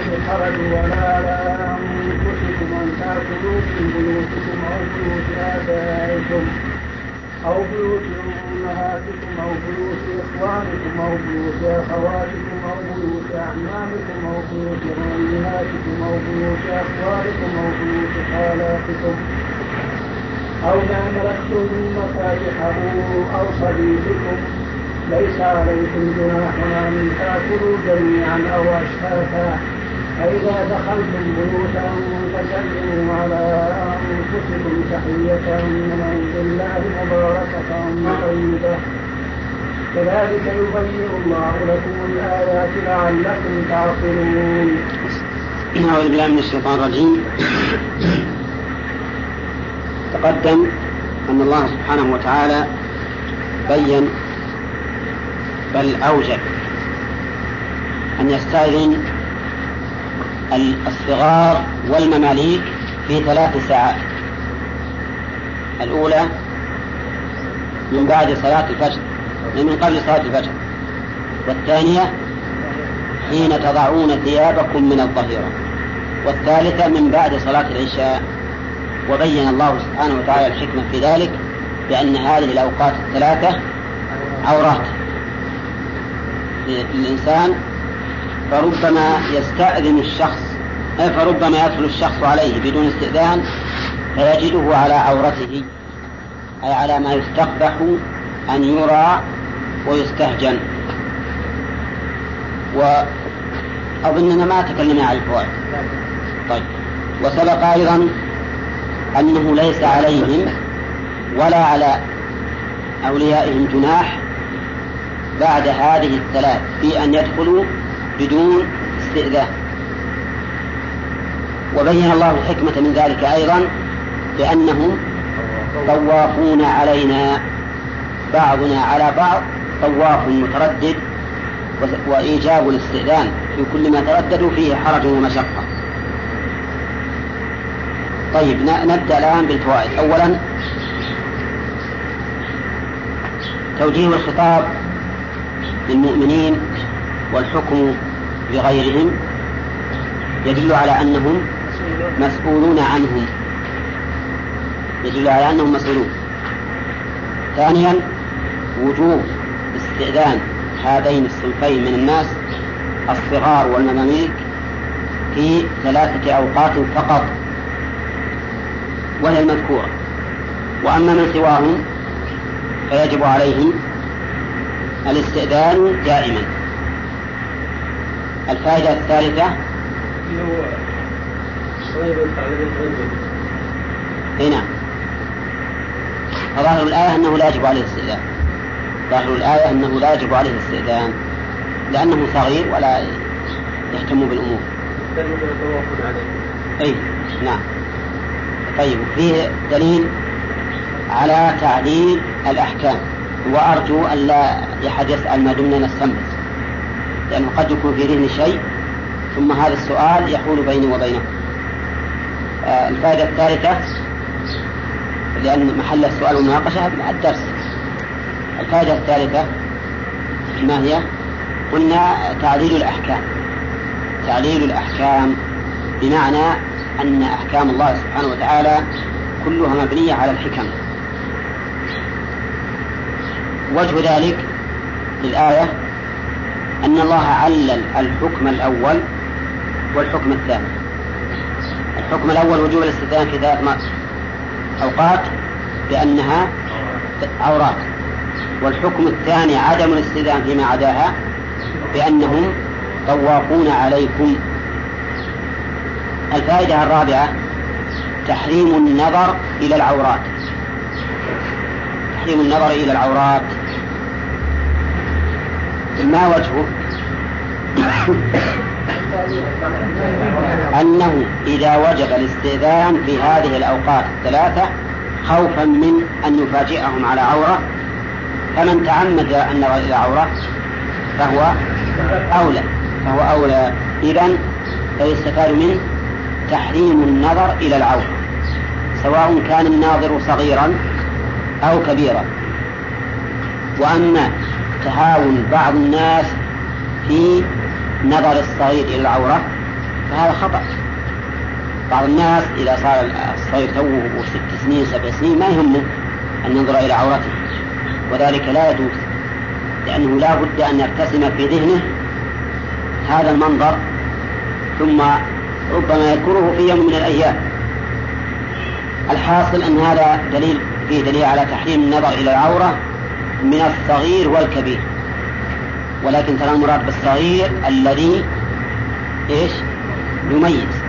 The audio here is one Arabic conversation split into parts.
حرج ولا على أنفسكم أن تأكلوا من بيوتكم أو بيوت آبائكم أو بيوت أمهاتكم أو بيوت إخوانكم أو بيوت أخواتكم أو بيوت أعمامكم أو بيوت أمهاتكم أو بيوت أخوالكم أو بيوت خالاتكم أو ما ملكتم مفاتحه أو صديقكم ليس عليكم جناح أن تأكلوا جميعا أو أشتاتا فإذا دخلتم بيوتا فسلموا على أنفسكم تحية من عند الله مباركة طيبة كذلك يبين الله لكم الآيات لعلكم تعقلون. أعوذ بالله من الشيطان الرجيم. تقدم أن الله سبحانه وتعالى بين بل أوجب أن يستأذن الصغار والمماليك في ثلاث ساعات. الأولى من بعد صلاة الفجر من قبل صلاة الفجر. والثانية حين تضعون ثيابكم من الظهيرة. والثالثة من بعد صلاة العشاء. وبين الله سبحانه وتعالى الحكمة في ذلك بأن هذه الأوقات الثلاثة عورات. للإنسان فربما يستأذن الشخص فربما يدخل الشخص عليه بدون استئذان فيجده على عورته أي على ما يستقبح أن يرى ويستهجن. وأظننا ما تكلمنا عن الفوائد. طيب. وسبق أيضا أنه ليس عليهم ولا على أوليائهم جناح بعد هذه الثلاث في أن يدخلوا بدون استئذان. وبين الله الحكمة من ذلك أيضا بأنهم طوافون علينا بعضنا على بعض طواف متردد وإيجاب الاستئذان في كل ما ترددوا فيه حرج ومشقة. طيب نبدأ الآن بالفوائد. أولا توجيه الخطاب للمؤمنين والحكم بغيرهم يدل على أنهم مسؤولون عنهم. يدل على أنهم مسؤولون. ثانيا وجوب استئذان هذين الصنفين من الناس الصغار والمماليك في ثلاثة أوقات فقط وهي المذكورة. وأما من سواهم فيجب عليهم الاستئذان دائما. الفائدة الثالثة؟ اي نعم فظاهر الآية أنه لا يجب عليه الاستئذان. ظاهر الآية أنه لا يجب عليه الاستئذان. لأنه صغير ولا يهتم بالأمور. أي نعم. طيب فيه دليل على تعديل الأحكام. وأرجو أن لا أحد يسأل ما دمنا نستنبط لأنه قد يكون في ذهني شيء. ثم هذا السؤال يحول بيني وبينه آه الفائدة الثالثة لأن محل السؤال والمناقشة الدرس. الفائدة الثالثة ما هي؟ قلنا تعليل الأحكام. تعليل الأحكام بمعنى أن أحكام الله سبحانه وتعالى كلها مبنية على الحكم. وجه ذلك للآية أن الله علل الحكم الأول والحكم الثاني. الحكم الأول وجوب الاستئذان في ثلاث أوقات بأنها عورات. والحكم الثاني عدم الاستئذان فيما عداها بأنهم طوافون عليكم. الفائدة الرابعة تحريم النظر إلى العورات. تحريم النظر إلى العورات. ما وجهه؟ أنه إذا وجب الاستئذان في هذه الأوقات الثلاثة خوفا من أن يفاجئهم على عورة. فمن تعمد النظر إلى عورة فهو أولى فهو أولى. إذا فيستفاد منه تحريم النظر إلى العورة سواء كان الناظر صغيرا أو كبيرا. وأما تهاون بعض الناس في نظر الصغير إلى العورة فهذا خطأ. بعض الناس إذا صار الصغير توه ست سنين سبع سنين ما يهمه أن ينظر إلى عورته. وذلك لا يجوز لأنه لا بد أن يرتسم في ذهنه هذا المنظر ثم ربما يذكره في يوم من الأيام. الحاصل أن هذا دليل فيه دليل على تحريم النظر إلى العورة من الصغير والكبير. ولكن ترى المراد بالصغير الذي إيش؟ يميز.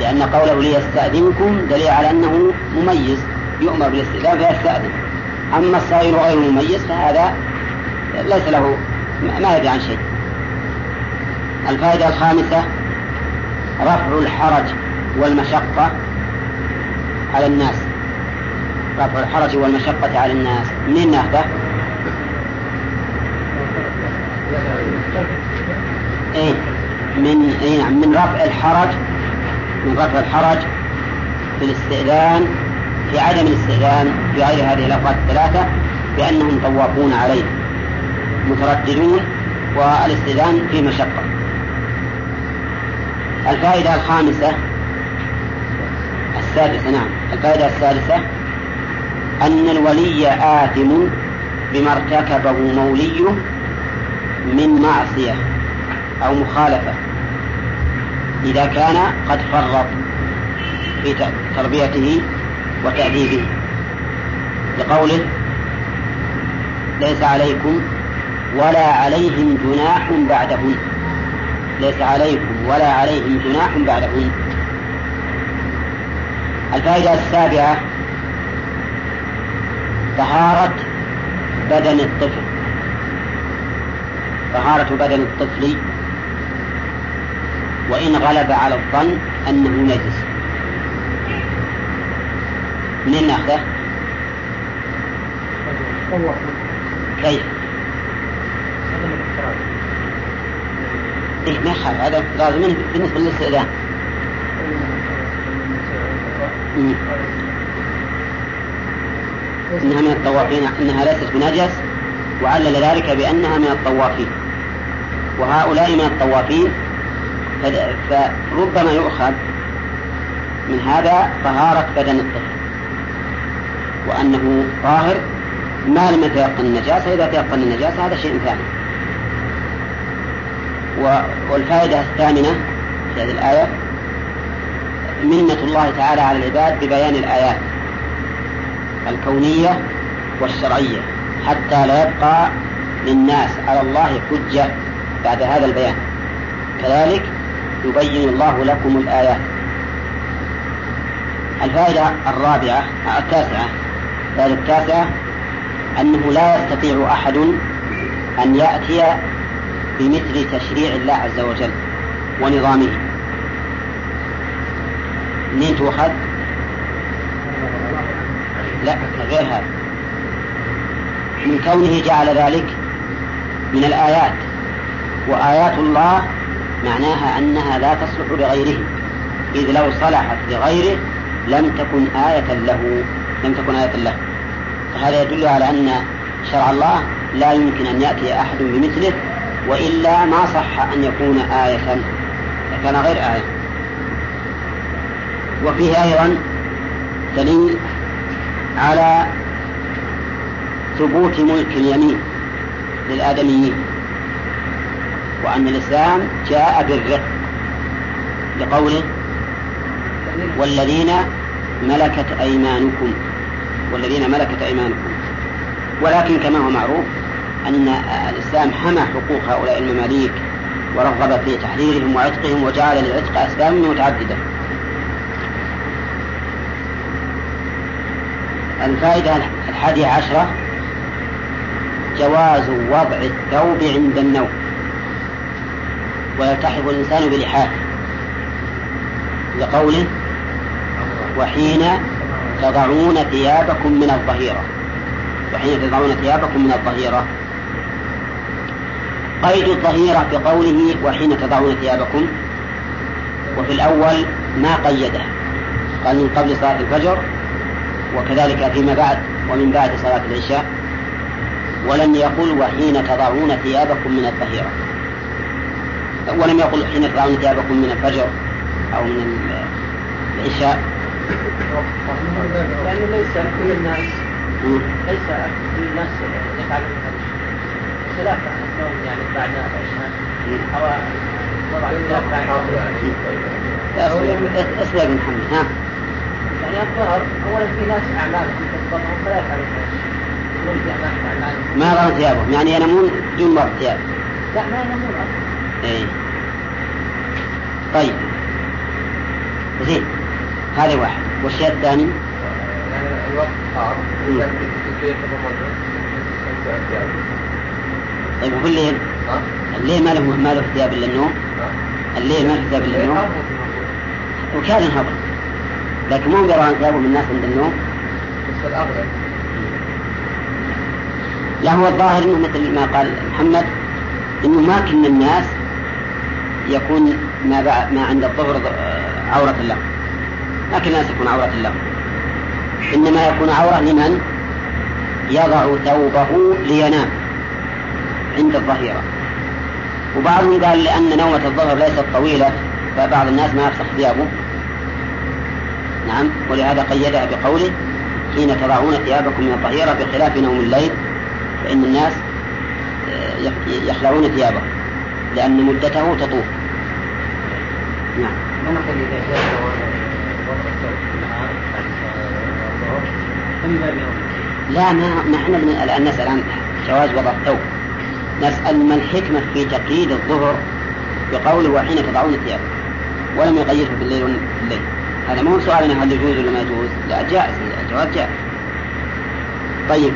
لأن قوله ليستأذنكم دليل على أنه مميز يؤمر بالاستئذان فيستأذن. أما الصغير غير مميز فهذا ليس له ما يدري عن شيء. الفائدة الخامسة رفع الحرج والمشقة على الناس. رفع الحرج والمشقة على الناس. منين ناخذه؟ إيه من إيه نعم من رفع الحرج من رفع الحرج في الاستئذان في عدم الاستئذان في غير هذه الأوقات الثلاثة بأنهم طوافون عليه مترددون والاستئذان في مشقة. الفائدة الخامسة السادسة نعم. الفائدة السادسة أن الولي آثم بما ارتكبه موليه من معصية أو مخالفة. إذا كان قد فرط في تربيته وتأديبه. لقوله ليس عليكم ولا عليهم جناح بعدهن ليس عليكم ولا عليهم جناح بعدهن الفائدة السابعة طهارة بدن الطفل. طهارة بدن الطفل وإن غلب على الظن أنه نجس منين ناخذه؟ كيف؟ إيه ما يخالف هذا لازم منه بالنسبة للاستئذان إنها من الطوافين إنها ليست بنجس وعلل ذلك بأنها من الطوافين وهؤلاء من الطوافين فربما يؤخذ من هذا طهارة بدن الطفل. وأنه طاهر ما لم يتيقن النجاسة إذا تيقن النجاسة هذا شيء ثاني. والفائدة الثامنة في هذه الآية منة الله تعالى على العباد ببيان الآيات الكونية والشرعية حتى لا يبقى للناس على الله حجة بعد هذا البيان. كذلك يبين الله لكم الآيات. الفائدة الرابعة التاسعة. الفائدة التاسعة أنه لا يستطيع أحد أن يأتي بمثل تشريع الله عز وجل ونظامه. منين تؤخذ؟ لا غير هذا. من كونه جعل ذلك من الآيات. وآيات الله معناها أنها لا تصلح لغيره. إذ لو صلحت لغيره لم تكن آية له لم تكن آية له. فهذا يدل على أن شرع الله لا يمكن أن يأتي أحد بمثله وإلا ما صح أن يكون آية كان غير آية. وفيه أيضا دليل على ثبوت ملك اليمين للآدميين. وأن الإسلام جاء بالرق لقوله والذين ملكت أيمانكم والذين ملكت أيمانكم. ولكن كما هو معروف أن الإسلام حمى حقوق هؤلاء المماليك ورغب في تحريرهم وعتقهم وجعل للعتق أسبابا متعددة. الفائدة الحادية عشرة جواز وضع الثوب عند النوم. ويلتحف الإنسان بلحافه لقوله وحين تضعون ثيابكم من الظهيرة. وحين تضعون ثيابكم من الظهيرة. قيد الظهيرة بقوله وحين تضعون ثيابكم. وفي الأول ما قيده. قال من قبل صلاة الفجر وكذلك فيما بعد ومن بعد صلاة العشاء. ولم يقل وحين تضعون ثيابكم من الظهيرة. ولم يقل حين تضعون ثيابكم من الفجر أو من العشاء. لأنه ليس كل الناس ليس كل الناس يفعلون هذا خلاف النوم يعني بعد العشاء. أو وضع الثياب بعد اسمع بن محمد؟ ها؟ يعني الظهر أولا في ناس أعمالهم تتبطهم فلا يفعلون ما يضعون ثيابهم. يعني ينامون دون مرض ثياب. لا ما ينامون أصلا. إيه. طيب. زين. هذا واحد. والشيء الثاني؟ طيب وفي الليل؟ الليل ما له ما له ثياب إلا النوم. الليل ما له ثياب إلا النوم. وكان هضر لكن مو يرى ثيابهم الناس عند النوم. بس الاغلب لا هو الظاهر إنه مثل ما قال محمد إنه ما كل الناس يكون ما ما عند الظهر عورة له. كل الناس يكون عورة له. إنما يكون عورة لمن يضع ثوبه لينام عند الظهيرة. وبعضهم قال لأن نومة الظهر ليست طويلة فبعض الناس ما يفسخ ثيابه. نعم ولهذا قيدها بقوله حين تضعون ثيابكم من الظهيرة بخلاف نوم الليل فإن الناس آه، يخلعون ثيابهم. لأن مدته تطوف نعم. لا ما ما إحنا الآن نسأل عن جواز وضع الثوب. نسأل ما الحكمة في تقييد الظهر بقوله وحين تضعون الثياب؟ ولم يقيده بالليل بالليل هذا مو سؤالنا هل يجوز ولا ما يجوز. لا جائز. الجواز جائز. طيب.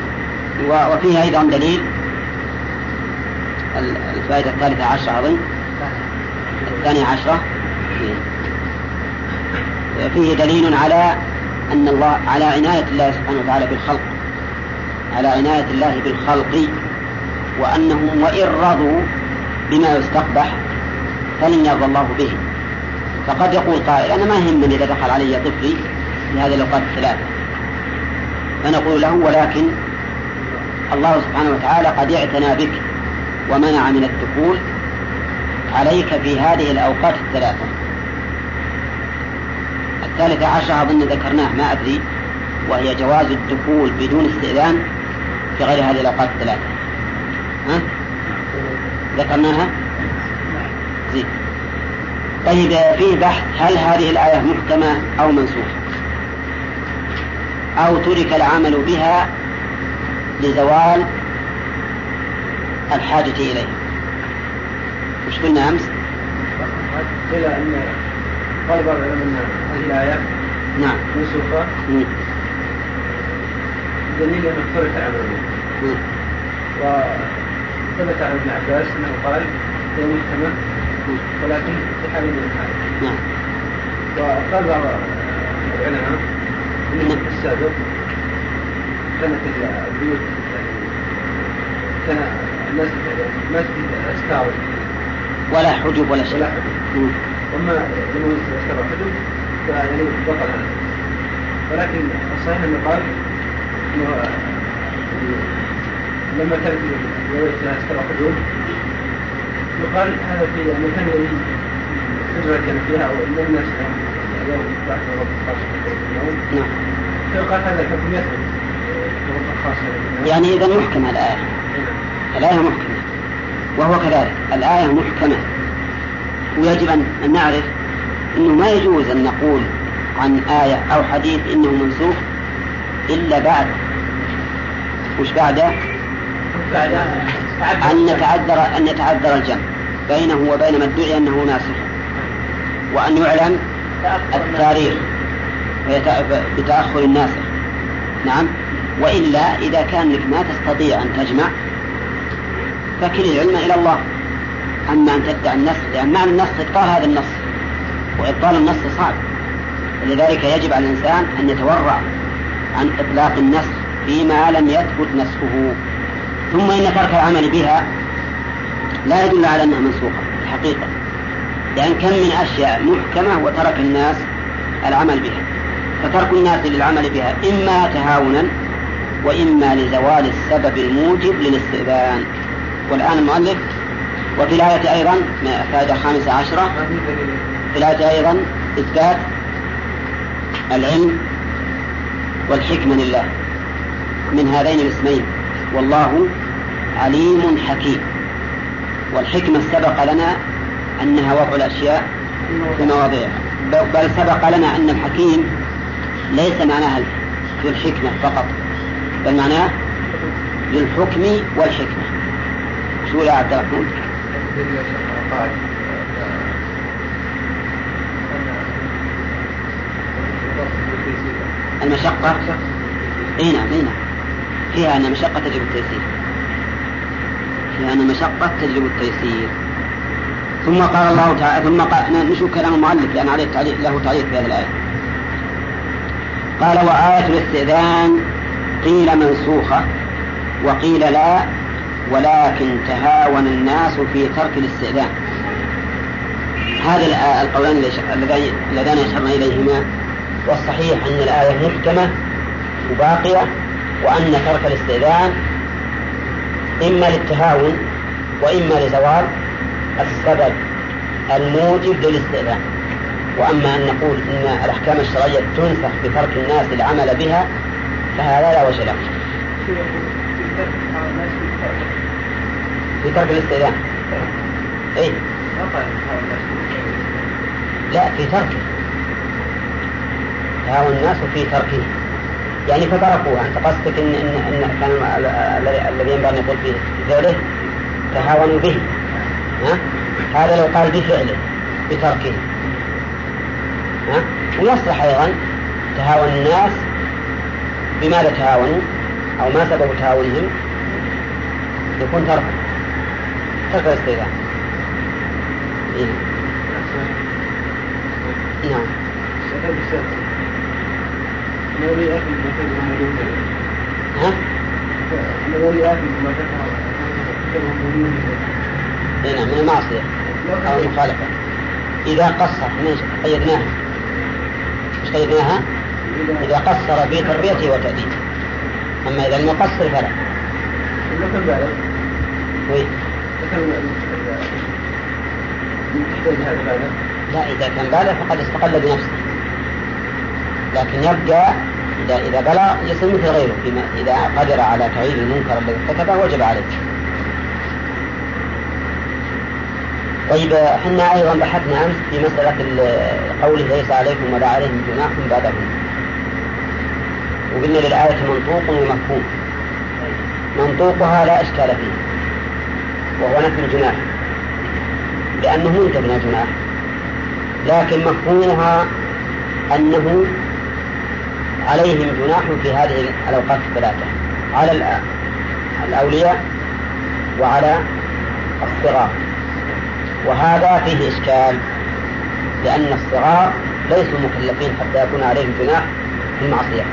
وفيه أيضا دليل. الفائدة الثالثة عشرة اظن الثانية عشرة فيه. دليل على أن الله على عناية الله سبحانه وتعالى بالخلق. على عناية الله بالخلق. وأنهم وإن رضوا بما يستقبح فلن يرضى الله به. فقد يقول قائل أنا ما يهمني إذا دخل علي طفلي في هذه الأوقات الثلاثة فنقول له ولكن الله سبحانه وتعالى قد اعتنى بك. ومنع من الدخول عليك في هذه الأوقات الثلاثة الثالثة عشر أظن ذكرناه ما أدري وهي جواز الدخول بدون استئذان في غير هذه الأوقات الثلاثة ها؟ ذكرناها؟ زين طيب فيه بحث هل هذه الآية محكمة أو منسوخة أو ترك العمل بها لزوال الحاجة إليها وش قلنا أمس؟ قيل أن قال بعض العلماء أن الآية نعم. منسوخة دليل أنه ترك عمله وثبت عن ابن عباس أنه قال هي محكمة ولكن في حال من الحال. نعم. وقال بعض العلماء أن السابق كانت البيوت كان أستار ولا حجب ولا شيء. ولا حجب. وأما لما اشترى حجب فيعني بطل ولكن الصحيح أنه قال أنه لما كانت الرواية اشترى حجب يقال هذا في مكان الحجرة كان فيها أو إن الناس اليوم بعد الرب نعم. فيقال هذا كان يثبت؟ يعني إذا محكمة الآية الآية محكمة. وهو كذلك. الآية محكمة. ويجب أن نعرف أنه ما يجوز أن نقول عن آية أو حديث إنه منسوخ إلا بعد. وش بعد؟ بعد أن يتعذر أن يتعذر الجمع بينه وبين ما ادعي أنه ناسخ. وأن يعلم التاريخ بتأخر الناسخ. نعم. وإلا إذا كان لك ما تستطيع أن تجمع فكل العلم إلى الله. أما أن تدعي النص لأن معنى النص إبطال هذا النص وإبطال النص صعب. ولذلك يجب على الإنسان أن يتورع عن إطلاق النص فيما لم يثبت نسخه ثم إن ترك العمل بها لا يدل على أنها منسوخة الحقيقة لأن كم من أشياء محكمة وترك الناس العمل بها. فترك الناس للعمل بها إما تهاونا وإما لزوال السبب الموجب للاستئذان. والآن المؤلف وفي الآية أيضا فائدة خامسة عشرة في الآية أيضا إثبات العلم والحكمة لله من هذين الاسمين والله عليم حكيم. والحكمة سبق لنا أنها وضع الأشياء في مواضعها بل سبق لنا أن الحكيم ليس معناها في الحكمة فقط بل معناه للحكم والحكمة. شو عبد الرحمن؟ المشقة؟ إي نعم إي نعم. فيها أن المشقة تجلب التيسير. فيها أن المشقة تجلب التيسير. ثم قال الله تعالى ثم قال نشوف كلام المؤلف لأن عليه تعليق له تعليق في هذه الآية. قال وآية الاستئذان قيل منسوخة وقيل لا ولكن تهاون الناس في ترك الاستئذان. هذا القولان اللذان يشرنا إليهما والصحيح أن الآية محكمة وباقية وأن ترك الاستئذان إما للتهاون وإما لزوال السبب الموجب للاستئذان. وأما أن نقول إن الأحكام الشرعية تنسخ بترك الناس العمل بها فهذا لا وجه له. في ترك الاستئذان اي لا في تركه. تهاون الناس في تركه. يعني فتركوها أنت قصدك ان ان إن كان الذي ينبغي أن يقول في فعله تهاونوا به. ها؟ هذا لو قال بفعله بتركه. ها؟ ويصلح أيضا تهاون الناس بماذا تهاونوا؟ أو ما سبب تهاونهم؟ يكون ترك الاستئذان إيه؟ نعم ها؟ اي نعم من المعصية أو المخالفة إذا قصر قيدناها إيش قيدناها؟ إذا قصر في تربيته وتأديبه أما إذا لم يقصر فلا وين؟ لا إذا كان بالغ فقد استقل بنفسه لكن يبقى إذا إذا بلغ يصير مثل غيره بما إذا قدر على تغيير المنكر الذي ارتكبه وجب عليه. طيب إحنا أيضا بحثنا أمس في مسألة قوله ليس عليكم ولا عليهم جناح بعدهم. وقلنا للآية منطوق ومفهوم. منطوقها لا إشكال فيه وهو نفي الجناح. لأنه منتج من الجناح. لكن مفهومها أنه عليهم جناح في هذه الأوقات الثلاثة. على الأولياء وعلى الصغار. وهذا فيه إشكال لأن الصغار ليسوا مكلفين حتى يكون عليهم جناح في المعصية.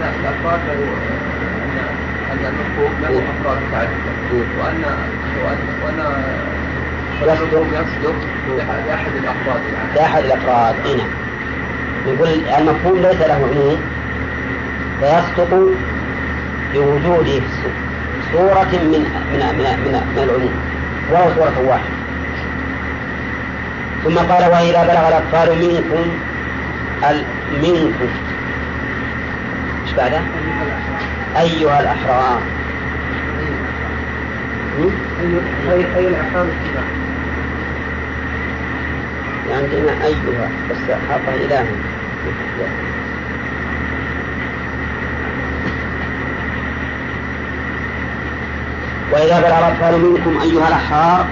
لا الأفراد أن المفهوم له أفراد متعددة وأن يصدق يصدق لأحد الأفراد يعني. لأحد الأفراد أي نعم يقول المفهوم ليس له عموم فيصدق بوجود صورة من من من من, العموم وهو صورة واحدة ثم قال وإذا بلغ الأطفال منكم ال... منكم إيش بعده؟ أيها الأحرار أي أي الأحرار عندنا أيها بس حاطها إله وإذا بلغ الأطفال منكم أيها الأحرار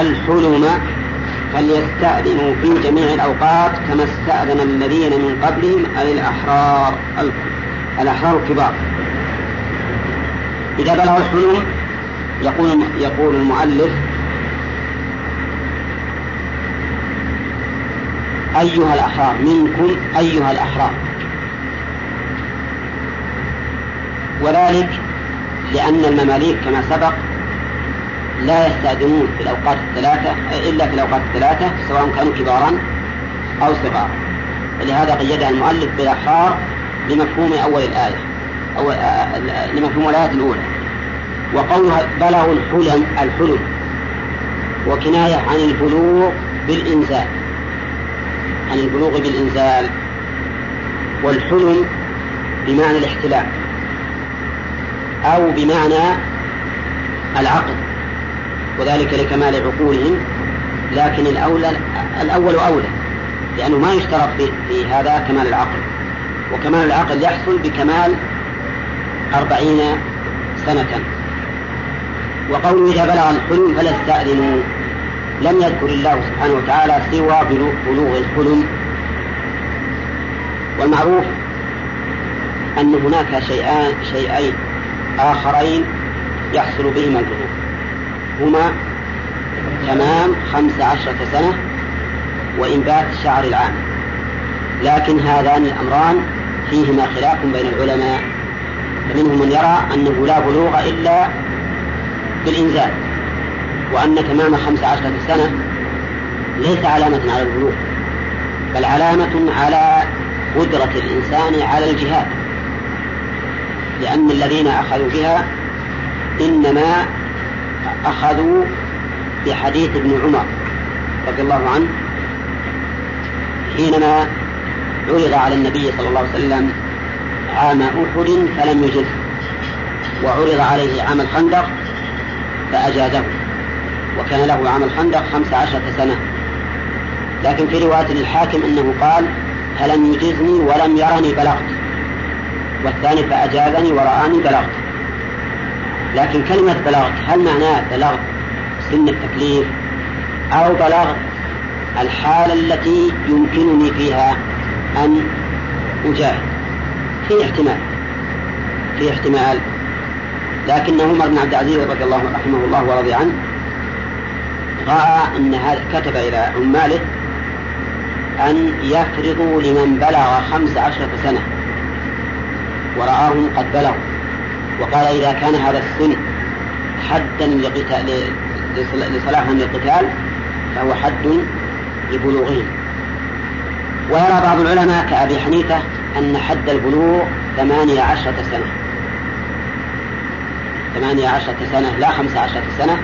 الحلم فليستأذنوا في جميع الأوقات كما استأذن الذين من قبلهم أي الأحرار الأحرار الكبار. إذا بلغ الحلم يقول يقول المؤلف أيها الأحرار منكم أيها الأحرار. وذلك لأن المماليك كما سبق لا يستأذنون في الأوقات الثلاثة إلا في الأوقات الثلاثة سواء كانوا كبارا أو صغارا. لهذا قيدها المؤلف بالأحرار لمفهوم أول الآية أو لمفهوم الآية الأولى. وقولها بلغوا الحلم الحلم وكناية عن البلوغ بالإنزال. عن البلوغ بالإنزال والحلم بمعنى الاحتلال أو بمعنى العقل وذلك لكمال عقولهم لكن الأولى الأول أولى لأنه ما يشترط في هذا كمال العقل وكمال العقل يحصل بكمال أربعين سنة. وقوله إذا بلغ الحلم فلا استأذنوا لم يذكر الله سبحانه وتعالى سوى بلوغ الحلم. والمعروف أن هناك شيئان شيئين آخرين يحصل بهما البلوغ. هما تمام خمس عشرة سنة وإنبات شعر العام. لكن هذان الأمران فيهما خلاف بين العلماء. فمنهم من يرى أنه لا بلوغ إلا بالإنزال وأن تمام خمس عشرة سنة ليس علامة على البلوغ بل علامة على قدرة الإنسان على الجهاد لأن الذين أخذوا بها إنما أخذوا بحديث ابن عمر رضي الله عنه حينما عرض على النبي صلى الله عليه وسلم عام أحد فلم يجزه وعرض عليه عام الخندق فأجازه. وكان له عام الخندق خمس عشرة سنة. لكن في رواية للحاكم أنه قال فلم يجزني ولم يرني بلغت. والثاني فأجازني ورآني بلغت. لكن كلمة بلغت هل معناه بلغت سن التكليف أو بلغت الحالة التي يمكنني فيها أن أجاهد؟ في احتمال. في احتمال. لكن عمر بن عبد العزيز رضي الله رحمه الله ورضي عنه رأى أن هذا كتب إلى عماله أن يفرضوا لمن بلغ خمس عشرة سنة. ورآهم قد بلغوا. وقال إذا كان هذا السن حدا لقتال لصلاحهم للقتال فهو حد لبلوغهم. ويرى بعض العلماء كأبي حنيفة أن حد البلوغ ثمانية عشرة سنة. ثمانية عشرة سنة لا خمسة عشرة سنة.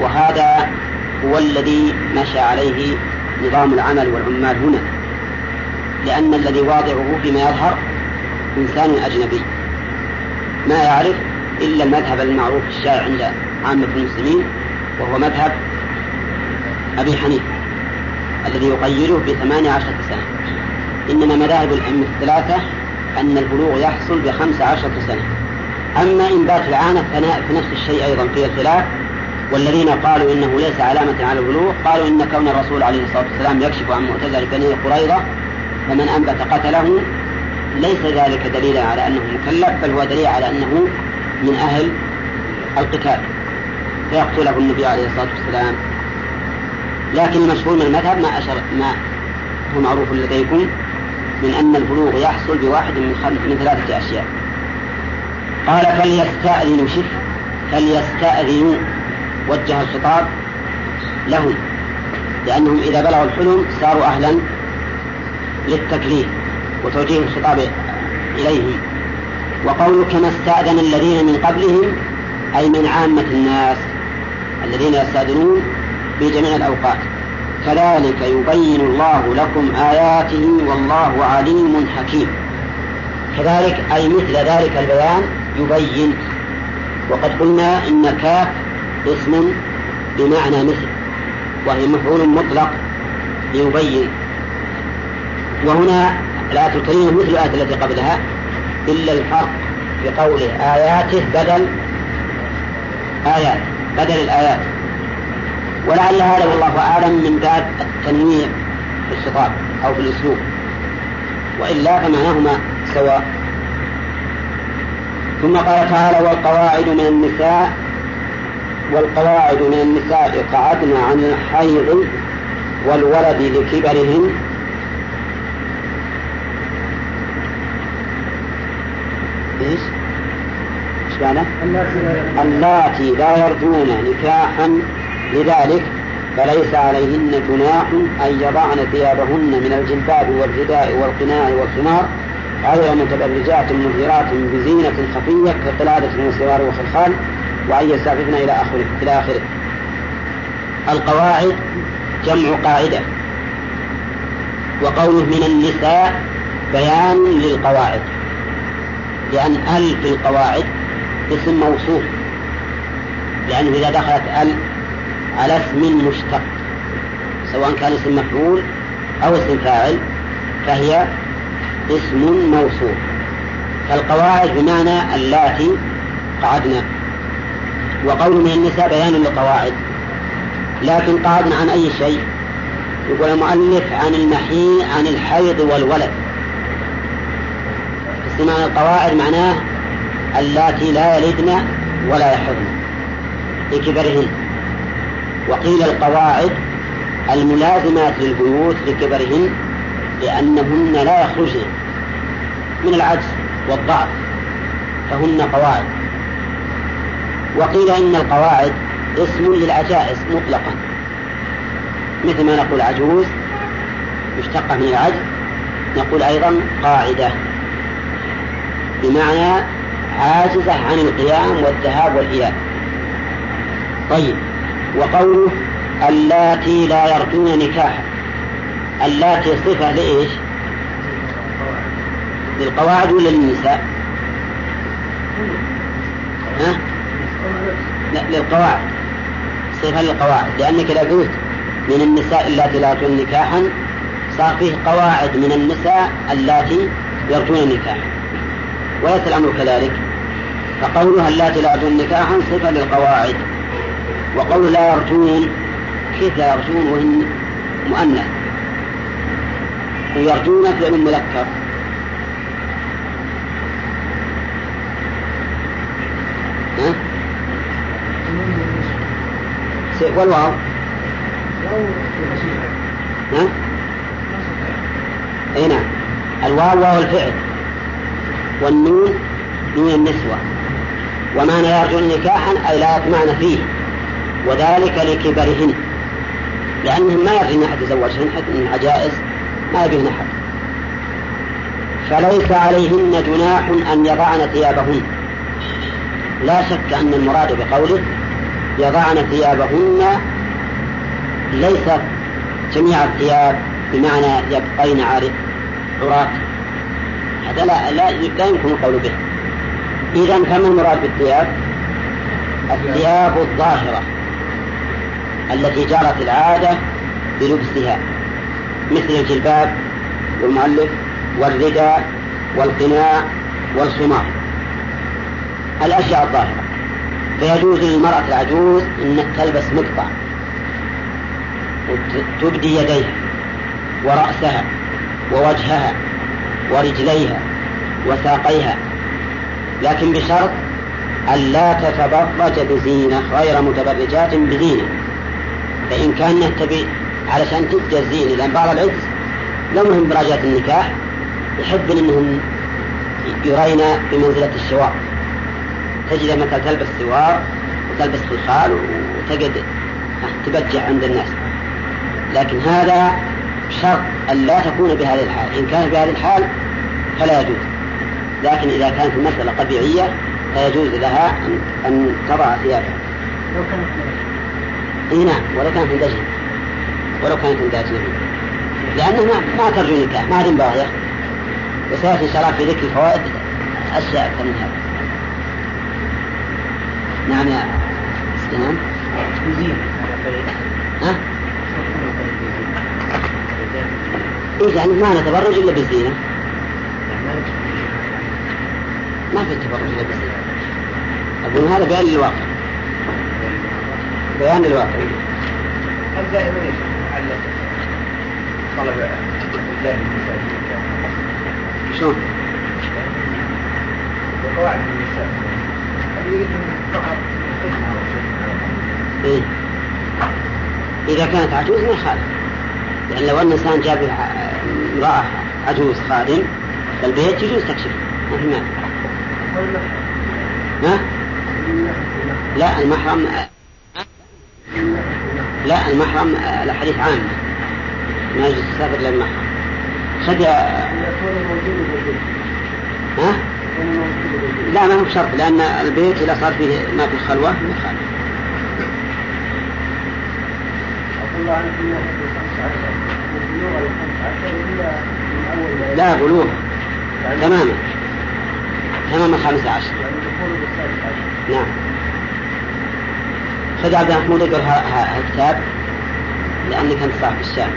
وهذا هو الذي مشى عليه نظام العمل والعمال هنا. لأن الذي واضعه فيما يظهر إنسان أجنبي. ما يعرف إلا المذهب المعروف الشائع عند عامة المسلمين وهو مذهب أبي حنيفة الذي يقيده بثمانية عشرة سنة. إنما مذاهب الأئمة الثلاثة أن البلوغ يحصل بخمس عشرة سنة. أما إنبات العانة فنفس الشيء أيضا فيه الخلاف والذين قالوا إنه ليس علامة على البلوغ قالوا إن كون الرسول عليه الصلاة والسلام يكشف عن معتزل بني قريظة فمن أنبت قتله ليس ذلك دليلا على أنه مكلف بل هو دليل على أنه من أهل القتال. فيقتله النبي عليه الصلاة والسلام. لكن المشهور من المذهب ما أشر ما هو معروف لديكم من أن البلوغ يحصل بواحد من من ثلاثة أشياء. قال فليستأذنوا شف فليستأذنوا وجه الخطاب لهم لأنهم إذا بلغوا الحلم صاروا أهلا للتكليف وتوجيه الخطاب إليهم. وقوله كما استأذن الذين من قبلهم أي من عامة الناس الذين يستأذنون في جميع الأوقات. كذلك يبين الله لكم آياته والله عليم حكيم. كذلك أي مثل ذلك البيان يبين. وقد قلنا إن كاف اسم بمعنى مثل وهي مفعول مطلق ليبين. وهنا الآية الكريمة مثل الآية التي قبلها إلا الفرق في قوله آياته بدل آيات بدل الآيات. ولعل هذا والله أعلم من باب التنويع في الخطاب أو في الأسلوب. وإلا فمعناهما سواء. ثم قال تعالى والقواعد من النساء والقواعد من النساء قعدن عن الحيض والولد لكبرهن إيش؟ إيش معنى؟ اللاتي لا يرجون نكاحا لذلك فليس عليهن جناح أن يضعن ثيابهن من الجلباب والرداء والقناع والخمار غير متبرجات مظهرات بزينة خفية كقلادة والسوار والخلخال وأن يستعففن إلى آخره إلى آخره. القواعد جمع قاعدة. وقوله من النساء بيان للقواعد. لأن ال في القواعد اسم موصوف. لأنه إذا دخلت ال على اسم مشتق سواء كان اسم مفعول أو اسم فاعل فهي اسم موصوف فالقواعد بمعنى اللاتي قعدنا. وقول من النساء بيان للقواعد. لكن قعدنا عن أي شيء؟ يقول المؤلف عن المحيي عن الحيض والولد. استماع القواعد معناه اللاتي لا يلدن ولا يحضن. لكبرهن. وقيل القواعد الملازمات للبيوت لكبرهن لأنهن لا يخرجن من العجز والضعف فهن قواعد. وقيل إن القواعد اسم للعجائز مطلقا. مثل ما نقول عجوز مشتقة من العجز نقول أيضا قاعدة. بمعنى عاجزة عن القيام والذهاب والإياب. طيب وقوله اللاتي لا يرجون نكاحا. اللاتي صفة لإيش للقواعد ولا للنساء؟ ها؟ لا للقواعد. صفة للقواعد لأنك إذا قلت من النساء اللاتي لا يرجون نكاحا صار فيه قواعد من النساء اللاتي يرجون نكاحا. وليس الأمر كذلك. فقولها اللاتي لا يرجون نكاحا صفة للقواعد. وقول لا يرجون كيف لا يرجون؟ وهن مؤنث. ويرجون فعل مذكر؟ والواو. ها؟ أي نعم. الواو واو الفعل. والنون نون النسوة. ومعنى يرجون نكاحا أي لا يطمعن فيه. وذلك لكبرهن. لأنهم ما يرجون أحد يتزوجهن حتى من عجائز أحد فليس عليهن جناح أن يضعن ثيابهن. لا شك أن المراد بقوله يضعن ثيابهن ليس جميع الثياب بمعنى يبقين عراة هذا لا, لا, لا يمكن القول به. إذا فما المراد بالثياب؟ الثياب الظاهرة التي جرت العادة بلبسها. مثل الجلباب والمؤلف والرداء والقناع والخمار. الأشياء الظاهرة. فيجوز للمرأة العجوز أن تلبس مقطع وتبدي يديها ورأسها ووجهها ورجليها وساقيها لكن بشرط أن لا تتبرج بزينة غير متبرجات بزينة. فإن كان تبي علشان تبدأ الزينة لأن بعض العز لو مهم براجات النكاح يحب أنهم يرين بمنزلة الشوار تجد مثلا تلبس سوار وتلبس خلخال وتجد تبجح عند الناس. لكن هذا شرط أن لا تكون بهذه الحال. إن كانت بهذه الحال فلا يجوز. لكن إذا كانت المسألة طبيعية فيجوز لها أن, تضع ثيابها لو كانت إي نعم ولو كانت عند ولو كانت عند أجنبي لأنه ما, ما ترجو نكاح ما هذه باغية وسيأتي إن شاء الله في ذكر الفوائد أشياء أكثر من هذا. نعم يا سلام ها؟ إيه يعني ما نتبرج إلا بالزينة. ما في التبرج إلا بالزينة. أقول هذا بيان للواقع. بيان للواقع. هل دائما يتعلق طلب الله شلون؟ وقواعد النساء إيه؟ إذا كانت عجوز ما يخالف لأن لو أن إنسان جاب امرأة عجوز خادم البيت يجوز تكشف ما في مانع ها؟ لا المحرم لا المحرم الحديث عام. ما يجوز تسافر للمحرم قد ها؟ لا ما هو بشرط لأن البيت إذا صار فيه ما في خلوة ما يخالف لا بلوغ تماما. تماما خمسة عشر. نعم. خذ عبد محمود اقرأ الكتاب لأنك أنت صاحب الشام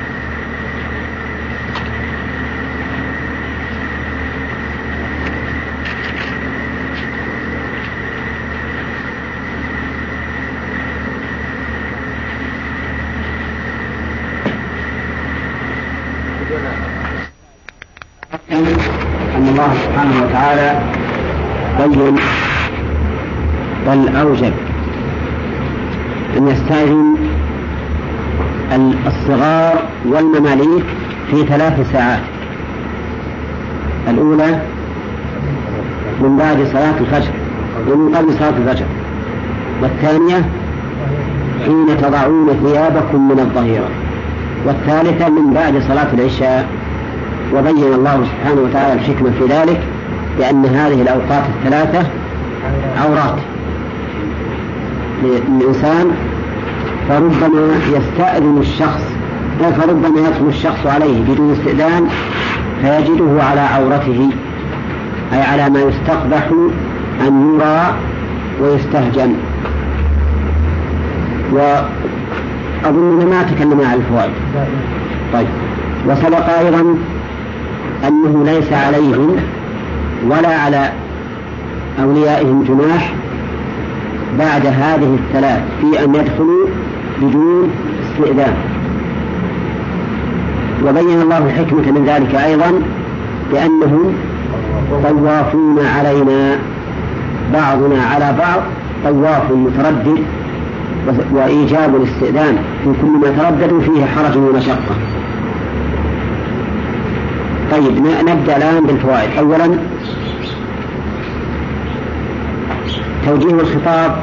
أن الله سبحانه وتعالى بين بل أوجب. يستأذن الصغار والمماليك في ثلاث ساعات. الأولى من بعد صلاة الفجر ومن قبل صلاة الفجر. والثانية حين تضعون ثيابكم من الظهيرة. والثالثة من بعد صلاة العشاء. وبين الله سبحانه وتعالى الحكمة في ذلك لأن هذه الأوقات الثلاثة عورات. للإنسان فربما يستأذن الشخص فربما يدخل الشخص عليه بدون استئذان فيجده على عورته أي على ما يستقبح أن يرى ويستهجن. وأظننا ما تكلمنا عن الفوائد. طيب. وسبق أيضا أنه ليس عليهم ولا على أوليائهم جناح بعد هذه الثلاث في أن يدخلوا بدون استئذان. وبين الله الحكمة من ذلك أيضا بأنهم طوافون علينا بعضنا على بعض طواف متردد وإيجاب الاستئذان في كل ما ترددوا فيه حرج ومشقة. طيب نبدأ الآن بالفوائد. أولا توجيه الخطاب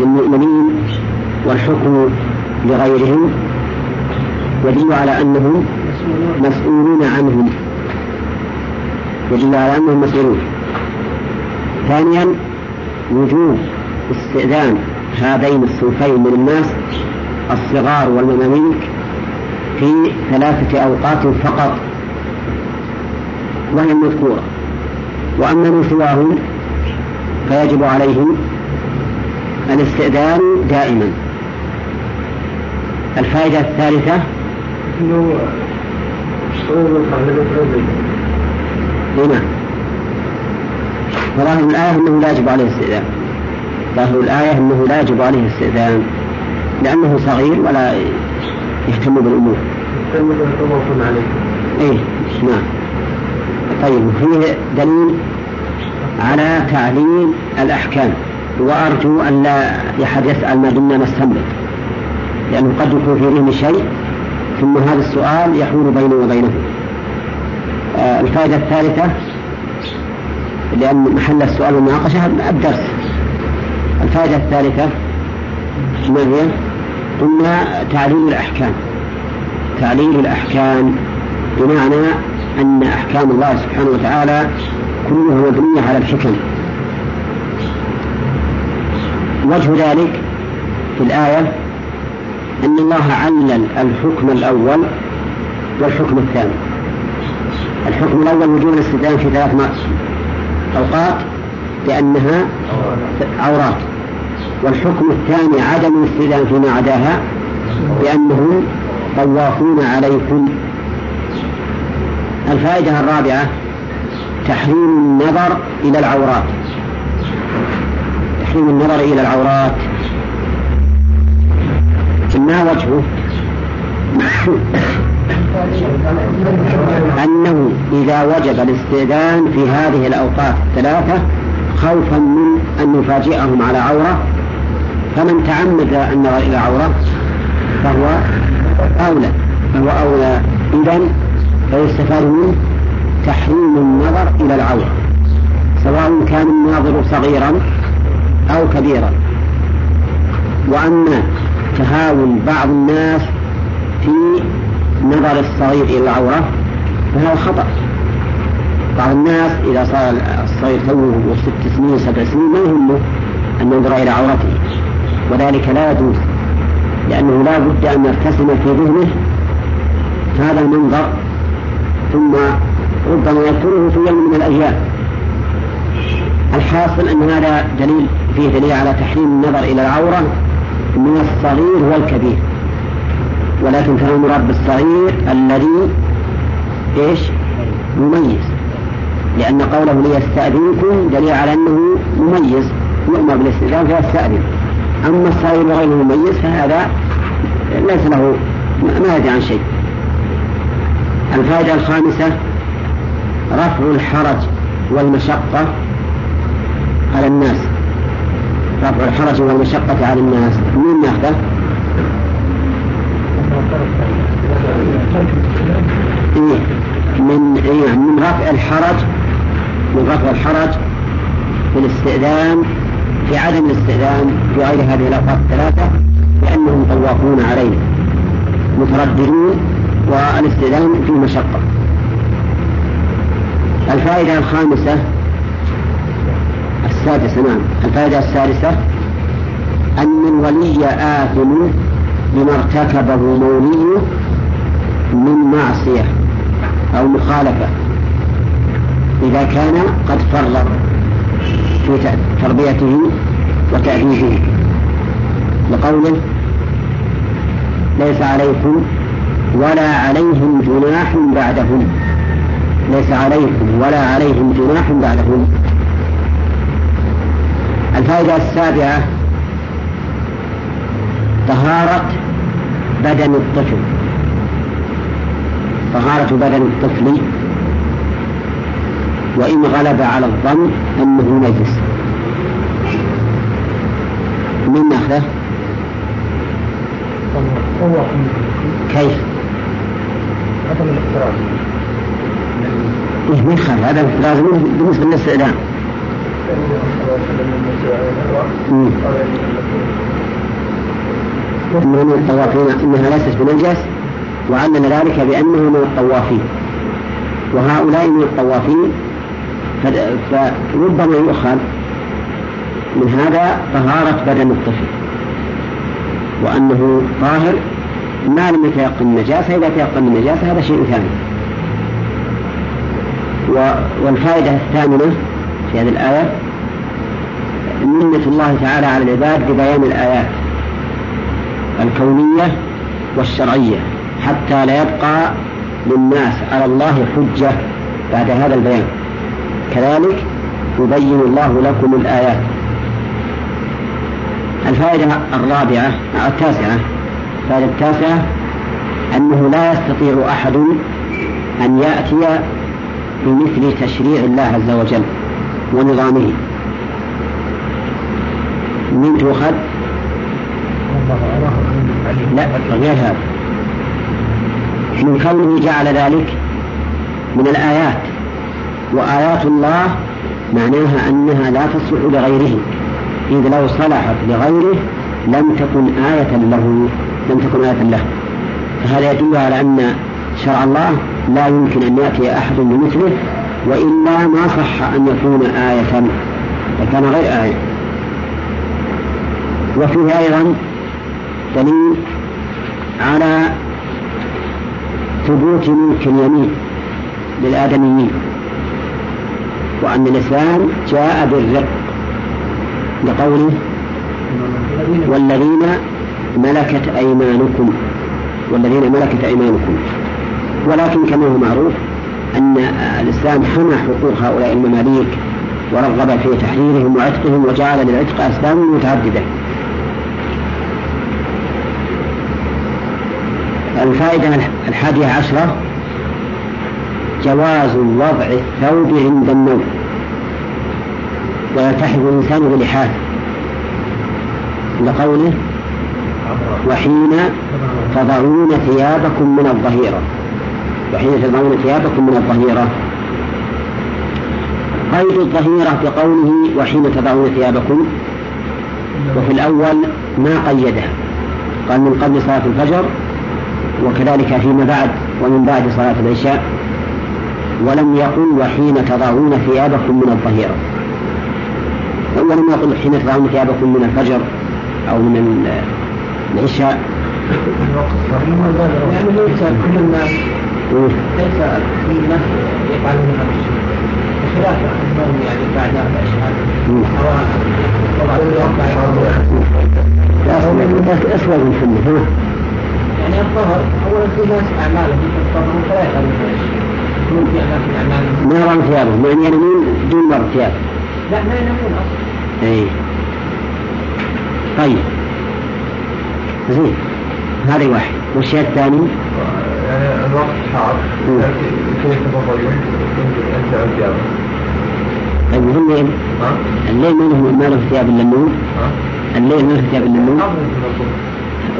للمؤمنين والحكم لغيرهم يدل على أنهم مسؤولون عنهم. يدل على أنهم مسؤولون. ثانيا وجوب استئذان هذين الصنفين من الناس الصغار والمماليك في ثلاثة أوقات فقط وهي المذكورة. وأما من سواهم فيجب عليهم الاستئذان دائما. الفائدة الثالثة؟ نعم وظاهر الآية أنه لا يجب عليه الاستئذان. ظاهر الآية أنه لا يجب عليه الاستئذان. لأنه صغير ولا يهتم بالأمور. يهتم عليه. إيه نعم. طيب فيه دليل على تعليل الأحكام. وأرجو أن لا أحد يسأل ما دمنا نستنبط. لأنه قد يكون في ذهن شيء ثم هذا السؤال يحول بينه وبينه. آه الفائدة الثالثة لأن محل السؤال والمناقشة الدرس. الفائدة الثالثة ما هي؟ قلنا تعليل الأحكام. تعليل الأحكام بمعنى أن أحكام الله سبحانه وتعالى كلها مبنية على الحكم. وجه ذلك في الآية أن الله علل الحكم الأول والحكم الثاني. الحكم الأول وجوب الاستدلال في ثلاث أوقات لأنها عورات. والحكم الثاني عدم الاستئذان فيما عداها لأنهم طوافون عليكم. الفائدة الرابعة تحريم النظر إلى العورات. تحريم النظر إلى العورات. ما وجهه؟ أنه إذا وجب الاستئذان في هذه الأوقات الثلاثة خوفا من أن يفاجئهم على عورة. فمن تعمد النظر إلى عورة فهو أولى. فهو أولى. إذا فيستفاد منه تحريم النظر إلى العورة سواء كان الناظر صغيرا أو كبيرا. وأما تهاون بعض الناس في نظر الصغير إلى العورة فهذا خطأ. بعض الناس إذا صار الصغير توه ست سنين سبع سنين ما يهمه أن ينظر إلى عورته. وذلك لا يجوز لأنه لا بد أن يرتسم في ذهنه هذا المنظر ثم ربما يذكره في يوم من الأيام. الحاصل أن هذا دليل فيه دليل على تحريم النظر إلى العورة من الصغير والكبير. ولكن كان المراد بالصغير الذي إيش؟ مميز. لأن قوله ليستأذنكم دليل على أنه مميز يؤمر بالاستئذان فيستأذن. أما الصغير غير مميز فهذا ليس له ما يدري عن شيء. الفائدة الخامسة رفع الحرج والمشقة على الناس. رفع الحرج والمشقة على الناس. مين ياخذه؟ إيه من إيه من رفع الحرج من رفع الحرج في الاستئذان في عدم الاستئذان في غير هذه الأوقات الثلاثة لأنهم طوافون علينا مترددون والاستئذان فيه مشقة. الفائدة الخامسة السادسة نعم. الفائدة السادسة أن الولي آثم بما ارتكبه موليه من معصية أو مخالفة. إذا كان قد فرط في تربيته وتأديبه لقوله ليس عليكم ولا عليهم جناح بعدهم. ليس عليكم ولا عليهم جناح بعدهم الفائدة السابعة طهارة بدن الطفل. طهارة بدن الطفل. وإن غلب على الظن أنه نجس. من ناخذه؟ كيف؟ عدم إيه من خالف هذا لازم بالنسبة للاستئذان إنه من الطوافين إنها ليست بنجس وعلل ذلك بأنه من الطوافين. وهؤلاء من الطوافين فربما يؤخذ من هذا طهارة بدن الطفل. وأنه طاهر ما لم يتيقن النجاسة إذا تيقن النجاسة هذا شيء ثاني. والفائدة الثامنة في هذه الآية منة الله تعالى على العباد ببيان الآيات الكونية والشرعية حتى لا يبقى للناس على الله حجة بعد هذا البيان. كذلك يبين الله لكم الآيات. الفائدة الرابعة التاسعة الفائدة التاسعة أنه لا يستطيع أحد أن يأتي بمثل تشريع الله عز وجل ونظامه. من تؤخذ؟ لا غير هذا من كونه جعل ذلك من الآيات وآيات الله معناها أنها لا تصلح لغيره إذ لو صلحت لغيره لم تكن آية له لم تكن آية له. فهذا يدل على أن شرع الله لا يمكن أن يأتي أحد بمثله وإلا ما صح أن يكون آية لكان غير آية. وفيه أيضا دليل على ثبوت ملك اليمين للآدميين وأن الإسلام جاء بالرق لقوله والذين ملكت أيمانكم والذين ملكت أيمانكم. ولكن كما هو معروف أن الإسلام حمى حقوق هؤلاء المماليك ورغب في تحريرهم وعتقهم وجعل للعتق أسباب متعددة. الفائدة الحادية عشرة جواز وضع الثوب عند النوم. ويلتحف الإنسان بلحافه لقوله وحين تضعون ثيابكم من الظهيرة. وحين تضعون ثيابكم من الظهيرة. قيد الظهيرة بقوله وحين تضعون ثيابكم. وفي الأول ما قيدها قال من قبل صلاة الفجر وكذلك فيما بعد ومن بعد صلاة العشاء. ولم يقل وحين تضعون ثيابكم من الظهيرة. ولم يقل حين تضعون ثيابكم من الفجر أو من العشاء. يعني ليس كل الناس ليس كل الناس يفعلون هذا الشيء بخلاف انهم يعني بعد الاشهاد لا أسوأ من سنة يعني الظهر أولا في ناس أعمالهم تفضلهم فلا يفعلون في ما يرون ثيابهم يعني ينامون دون مر ثياب لا ما ينامون أصلا. اي طيب. زين. هذه واحد. والشيء الثاني؟ الوقت حار كيف تتغير انت الثياب طيب الليل الليل ما له ما له ثياب إلا النوم الليل ما له ثياب إلا النوم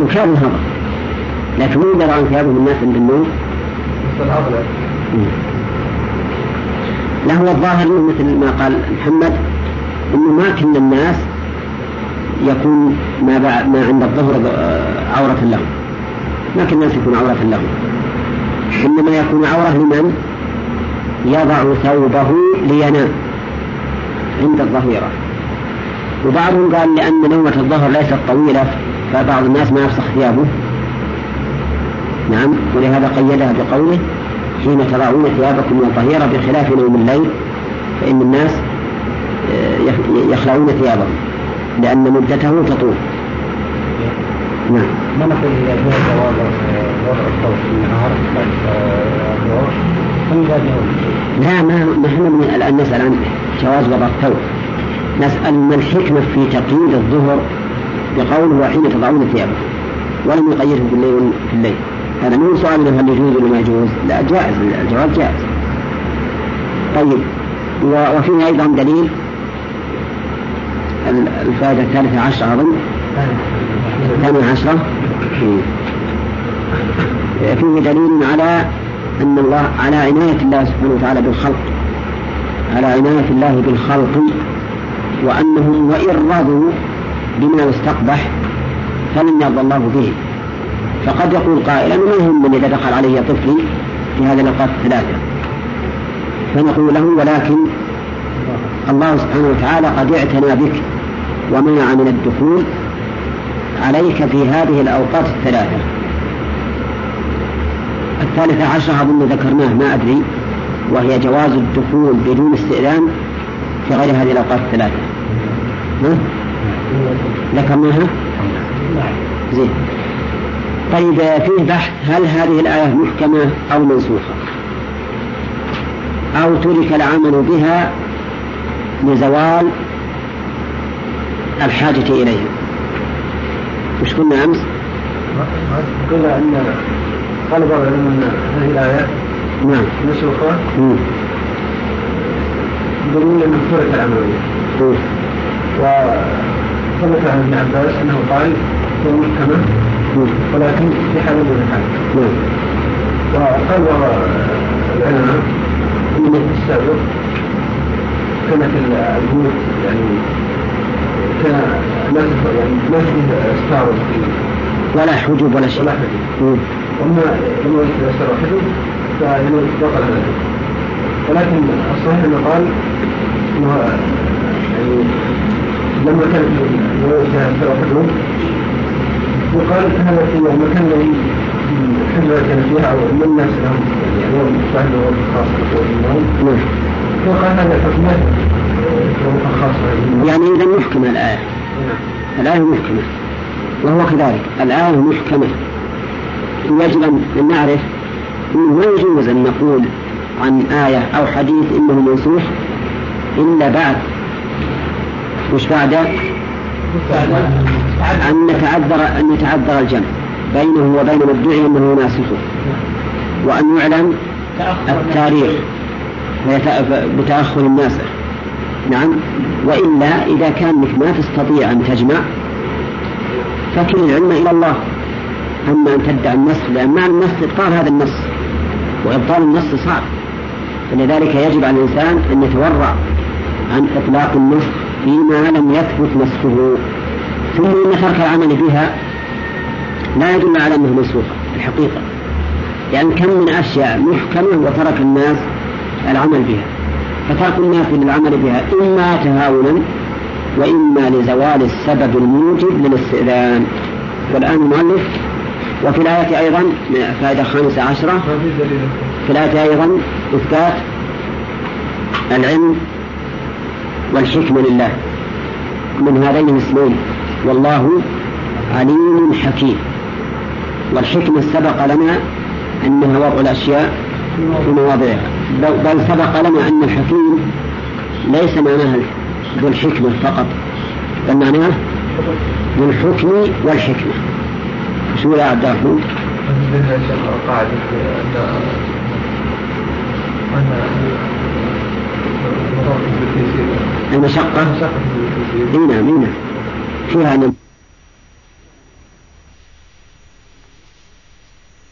وكان الهضم؟ لكن مين درى عن ثيابهم الناس عند النوم؟ بس الاغلب لا. هو الظاهر إنه مثل ما قال محمد إنه ما كل الناس يكون ما بعد ما عند الظهر عورة لهم. كل الناس يكون عورة لهم إنما يكون عورة لمن؟ يضع ثوبه لينام عند الظهيرة. وبعضهم قال لأن نومة الظهر ليست طويلة فبعض الناس ما يفسخ ثيابه. نعم ولهذا قيدها بقوله حين تضعون ثيابكم من الظهيرة بخلاف نوم الليل فإن الناس آه، يخلعون ثيابهم لأن مدته تطول. نعم. ما نقول إذا جاء وضع الصوت في النهار لا ما ما إحنا الآن نسأل عن جواز وضع الثوب. نسأل ما الحكمة في تقييد الظهر بقوله وحين تضعون ثيابه. ولم يقيده بالليل في الليل. هذا مو سؤال هل يجوز ولا ما يجوز. لا جائز الجواب جائز. طيب وفيه أيضا دليل. الفائدة الثالثة عشرة أظن. الثانية عشرة. فيه دليل على أن الله على عناية الله سبحانه وتعالى بالخلق. على عناية الله بالخلق. وأنهم وإن رضوا بما يستقبح فلن يرضى الله به. فقد يقول قائل أنا ما يهمني إذا دخل علي طفلي في هذه الأوقات الثلاثة؟ فنقول له ولكن الله سبحانه وتعالى قد اعتنى بك ومنع من الدخول عليك في هذه الأوقات الثلاثة. الثالثة عشرة أظن ذكرناه ما أدري وهي جواز الدخول بدون استئذان في غير هذه الأوقات الثلاثة. ها؟ ذكرناها؟ زين. طيب فيه بحث هل هذه الآية محكمة أو منسوخة؟ أو ترك العمل بها لزوال الحاجة إليها. وش قلنا أمس؟ قلنا أن قال بعض العلماء أن هذه الآيات نعم. يقولون أن ترك العملية. وثبت عن ابن عباس أنه قال هو محكمة ولكن في حال من الحال نعم. وقال بعض العلماء أن في السابق كانت البيوت يعني كان ولا حجب ولا شيء. ولا حجب واما لما إذا ستار حجب فانه دخل هذا ولكن الصحيح أنه قال إنه يعني لما كان فيها ستار حجب وقال هذا في المكان الذي الحجرة كان فيها أو من الناس لهم يعني يوم فهد خاص بالنوم وقال هذا الحكمة يعني إذا محكمة الآية الآية محكمة. وهو كذلك. الآية محكمة. يجب أن نعرف أنه لا يجوز أن نقول عن آية أو حديث إنه منسوخ إلا بعد. وش بعد؟ أن نتعذر أن يتعذر الجمع. بينه وبين مدعي أنه ناسخه وأن يعلم التاريخ. بتأخر الناسخ نعم. وإلا إذا كان ما تستطيع أن تجمع فكل العلم إلى الله. أما أن تدعي النص لأن مع النص إبطال هذا النص وإبطال النص صعب. فلذلك يجب على الإنسان أن يتورع عن إطلاق النص فيما لم يثبت نسخه ثم إن ترك العمل بها لا يدل على أنه منسوخة الحقيقة يعني كم من أشياء محكمة وترك الناس العمل بها. فترك الناس للعمل بها إما تهاونا وإما لزوال السبب الموجب للاستئذان. والآن المؤلف وفي الآية أيضا فائدة خامسة عشرة في الآية أيضا إثبات العلم والحكمة لله. من هذين الاسمين والله عليم حكيم. والحكمة سبق لنا أنها وضع الأشياء في مواضعها. بل سبق لنا أن الحكيم ليس معناها ذو الحكمة فقط بل معناه ذو الحكم والحكمة شو يا عبد الرحمن؟ المشقة؟ اي نعم اي فيها أن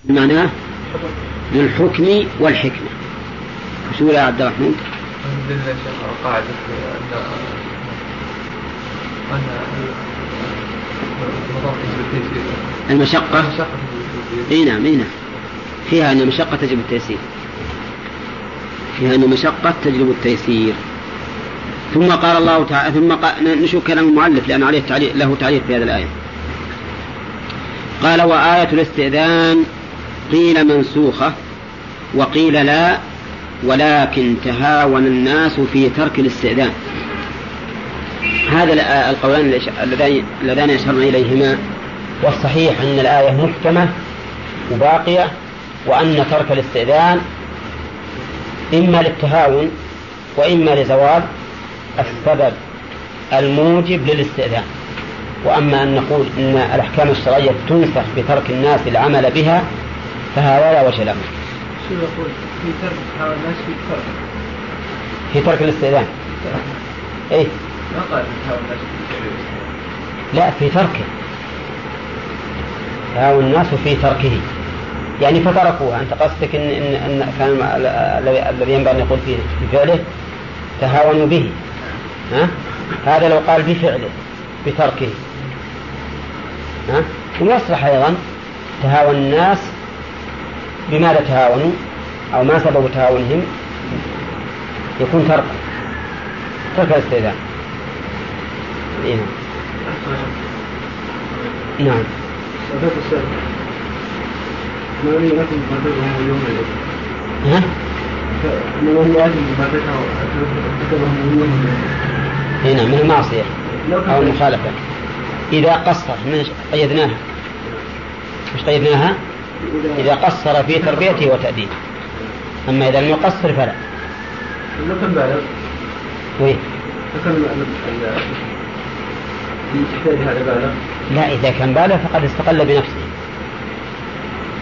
معناه للحكم والحكمة. شو يا عبد الرحمن؟ قاعدة أن المشقة؟ إي نعم إي نعم. فيها أن المشقة تجلب التيسير. فيها أن المشقة تجلب التيسير. ثم قال الله تعالى ثم قال نشوف كلام المؤلف لأن عليه تعليق له تعليق في هذه الآية. قال وآية الاستئذان قيل منسوخة وقيل لا ولكن تهاون الناس في ترك الاستئذان هذا القولان اللذان يشرنا إليهما والصحيح أن الآية محكمة وباقية وأن ترك الاستئذان إما للتهاون وإما لزوال السبب الموجب للاستئذان وأما أن نقول أن الأحكام الشرعية تنسخ بترك الناس العمل بها فهذا لا وجه له. شو يقول في ترك الناس في ترك في ترك الاستئذان. إيه؟ ما قال الناس لا في تركه. تهاون الناس في تركه. يعني فتركوها أنت قصدك إن, إن, إن كان الذي ينبغي أن يقول في فعله تهاونوا به ها؟ هذا لو قال بفعله بتركه ها؟ ويصلح أيضا تهاون الناس بماذا تهاونوا أو ما سبب تهاونهم يكون ترك. ترك الاستئذان. إيه. نعم. ها؟ هنا من المعصية أو المخالفة. إذا قصر من قيدناها؟ مش قيدناها؟ إذا قصر في تربيته وتأديبه. أما إذا لم يقصر فلا. لو كان بالغ وين؟ لا إذا كان بالغ فقد استقل بنفسه.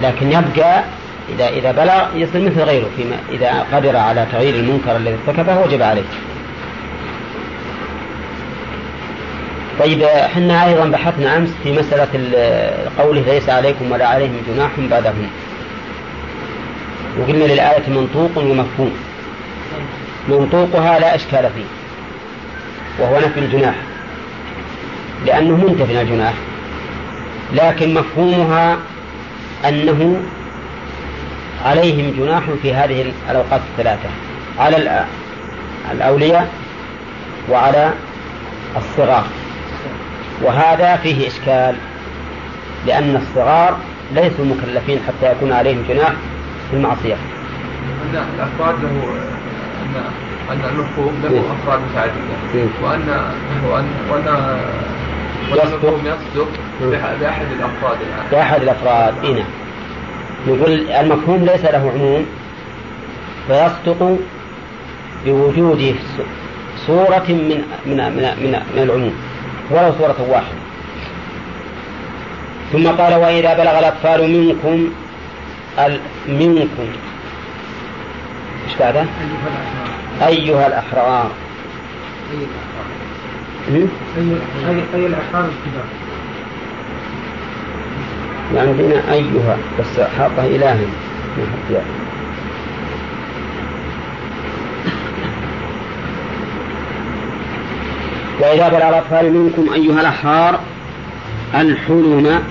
لكن يبقى إذا إذا بلغ يصير مثل غيره فيما إذا قدر على تغيير المنكر الذي ارتكبه وجب عليه. طيب إحنا أيضا بحثنا أمس في مسألة قوله ليس عليكم ولا عليهم جناح بعدهم. وقلنا للآية منطوق ومفهوم. منطوقها لا إشكال فيه. وهو نفي الجناح. لأنه منتفي من الجناح. لكن مفهومها أنه عليهم جناح في هذه الأوقات الثلاثة على الأولياء وعلى الصغار وهذا فيه إشكال لأن الصغار ليسوا مكلفين حتى يكون عليهم جناح في المعصية. أن الأفراد له أن أن المفهوم له إيه. أفراد متعددة إيه. وأن وأن وأن يصدق. يصدق بأحد الأفراد الآن. بأحد الأفراد إيه نعم. يقول المفهوم ليس له عموم فيصدق بوجود صورة من من من من, من العموم. ولو صورة واحدة. ثم قال وإذا بلغ الأطفال منكم منكم. إيش بعده؟ أيها الأحرار. أي الأحرار الكبار عندنا أيها بس حاطه إلها وإذا بلغ الأطفال منكم أيها الأحرار الحلم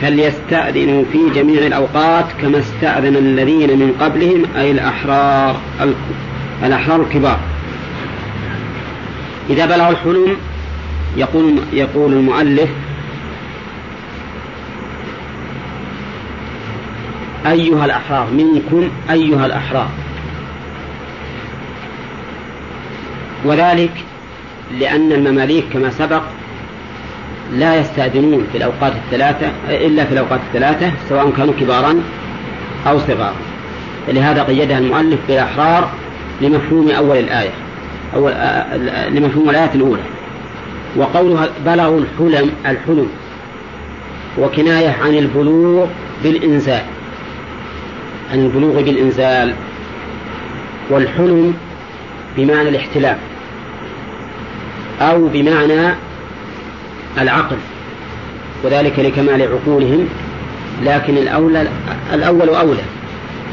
فليستأذنوا في جميع الأوقات كما استأذن الذين من قبلهم أي الأحرار الأحرار الكبار. إذا بلغ الحلم يقول يقول المؤلف أيها الأحرار منكم أيها الأحرار. وذلك لأن المماليك كما سبق لا يستأذنون في الأوقات الثلاثة إلا في الأوقات الثلاثة سواء كانوا كبارا أو صغارا. لهذا قيدها المؤلف بالأحرار لمفهوم أول الآية أو لمفهوم الآية الأولى. وقولها بلغوا الحلم الحلم وكناية عن البلوغ بالإنزال عن البلوغ بالإنزال والحلم بمعنى الاحتلام أو بمعنى العقل وذلك لكمال عقولهم لكن الأولى الأول أولى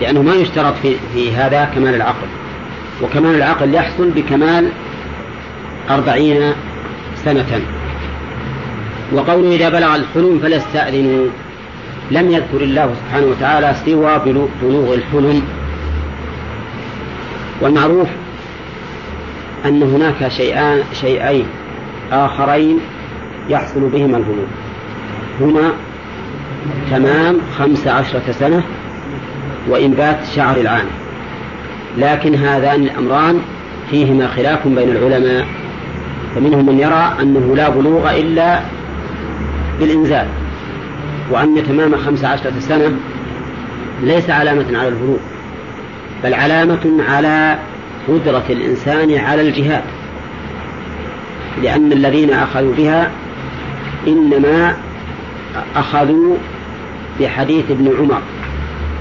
لأنه ما يشترط في, في هذا كمال العقل وكمال العقل يحصل بكمال أربعين سنة. وقوله إذا بلغ الحلم فليستأذنوا لم يذكر الله سبحانه وتعالى سوى بلوغ الحلم. والمعروف أن هناك شيئان شيئين آخرين يحصل بهما البلوغ هما تمام خمس عشرة سنة وإنبات شعر العانة لكن هذان الأمران فيهما خلاف بين العلماء فمنهم من يرى أنه لا بلوغ إلا بالإنزال وأن تمام خمس عشرة سنة ليس علامة على البلوغ بل علامة على قدرة الإنسان على الجهاد لأن الذين أخذوا بها إنما أخذوا بحديث ابن عمر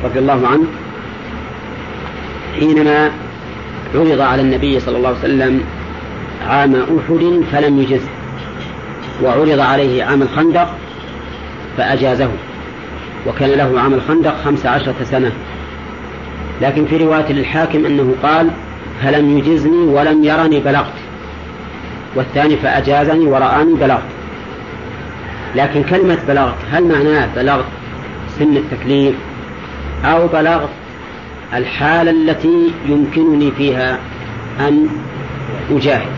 رضي الله عنه حينما عرض على النبي صلى الله عليه وسلم عام أحد فلم يجز وعرض عليه عام الخندق فأجازه وكان له عام الخندق خمس عشرة سنة. لكن في رواية للحاكم أنه قال فلم يجزني ولم يرني بلغت. والثاني فأجازني ورآني بلغت. لكن كلمة بلغت هل معناه بلغت سن التكليف أو بلغت الحالة التي يمكنني فيها أن أجاهد؟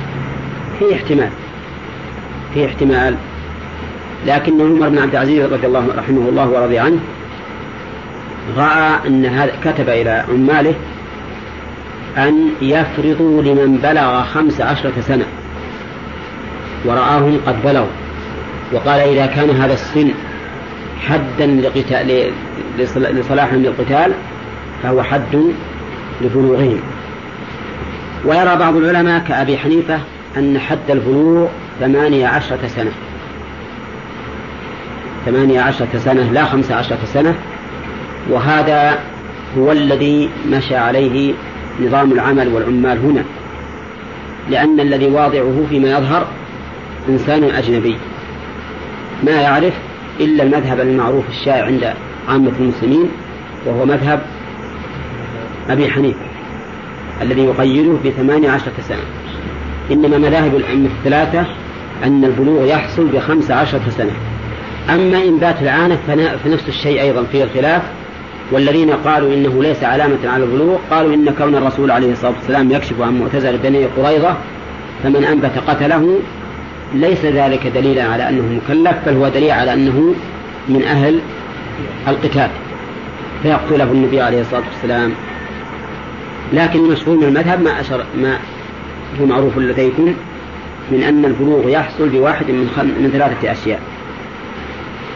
في احتمال في احتمال. لكن عمر بن عبد العزيز رضي الله رحمه الله ورضي عنه رأى أن هذا كتب إلى عماله أن يفرضوا لمن بلغ خمس عشرة سنة. ورآهم قد بلغوا. وقال إذا كان هذا السن حدا لقتال لصلاحهم للقتال فهو حد لبلوغهم ويرى بعض العلماء كأبي حنيفة أن حد البلوغ ثمانية عشرة سنة. ثمانية عشرة سنة لا خمسة عشرة سنة. وهذا هو الذي مشى عليه نظام العمل والعمال هنا لأن الذي واضعه فيما يظهر إنسان أجنبي. ما يعرف إلا المذهب المعروف الشائع عند عامة المسلمين وهو مذهب أبي حنيفة الذي يقيده بثمانية عشرة سنة. إنما مذاهب الأئمة الثلاثة أن البلوغ يحصل بخمس عشرة سنة. أما إنبات العانة فنفس الشيء أيضا فيه الخلاف والذين قالوا إنه ليس علامة على البلوغ قالوا إن كون الرسول عليه الصلاة والسلام يكشف عن معتزل بني قريظة فمن أنبت قتله ليس ذلك دليلا على أنه مكلف بل هو دليل على أنه من أهل القتال. فيقتله النبي عليه الصلاة والسلام. لكن المشهور من المذهب ما أشر ما هو معروف لديكم من أن البلوغ يحصل بواحد من, خم... من ثلاثة أشياء.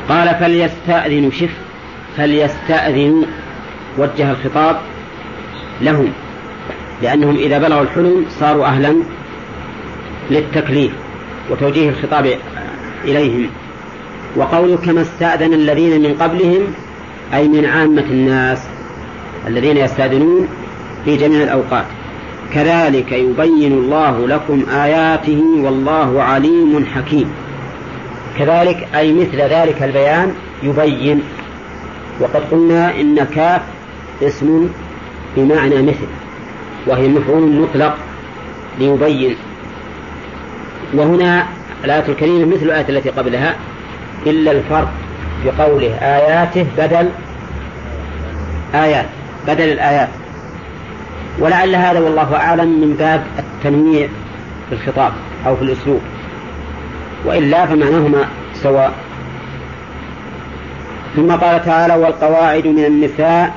قال فليستأذنوا شف فليستأذنوا وجه الخطاب لهم لأنهم إذا بلغوا الحلم صاروا أهلا للتكليف وتوجيه الخطاب إليهم. وقوله كما استأذن الذين من قبلهم أي من عامة الناس الذين يستأذنون في جميع الأوقات. كذلك يبين الله لكم آياته والله عليم حكيم. كذلك أي مثل ذلك البيان يبين وقد قلنا إن كاف اسم بمعنى مثل وهي مفعول مطلق ليبين. وهنا الآية الكريمة مثل الآية التي قبلها إلا الفرق بقوله آياته بدل آيات بدل الآيات. ولعل هذا والله أعلم من باب التنويع في الخطاب أو في الأسلوب. وإلا فمعناهما سواء. ثم قال تعالى والقواعد من النساء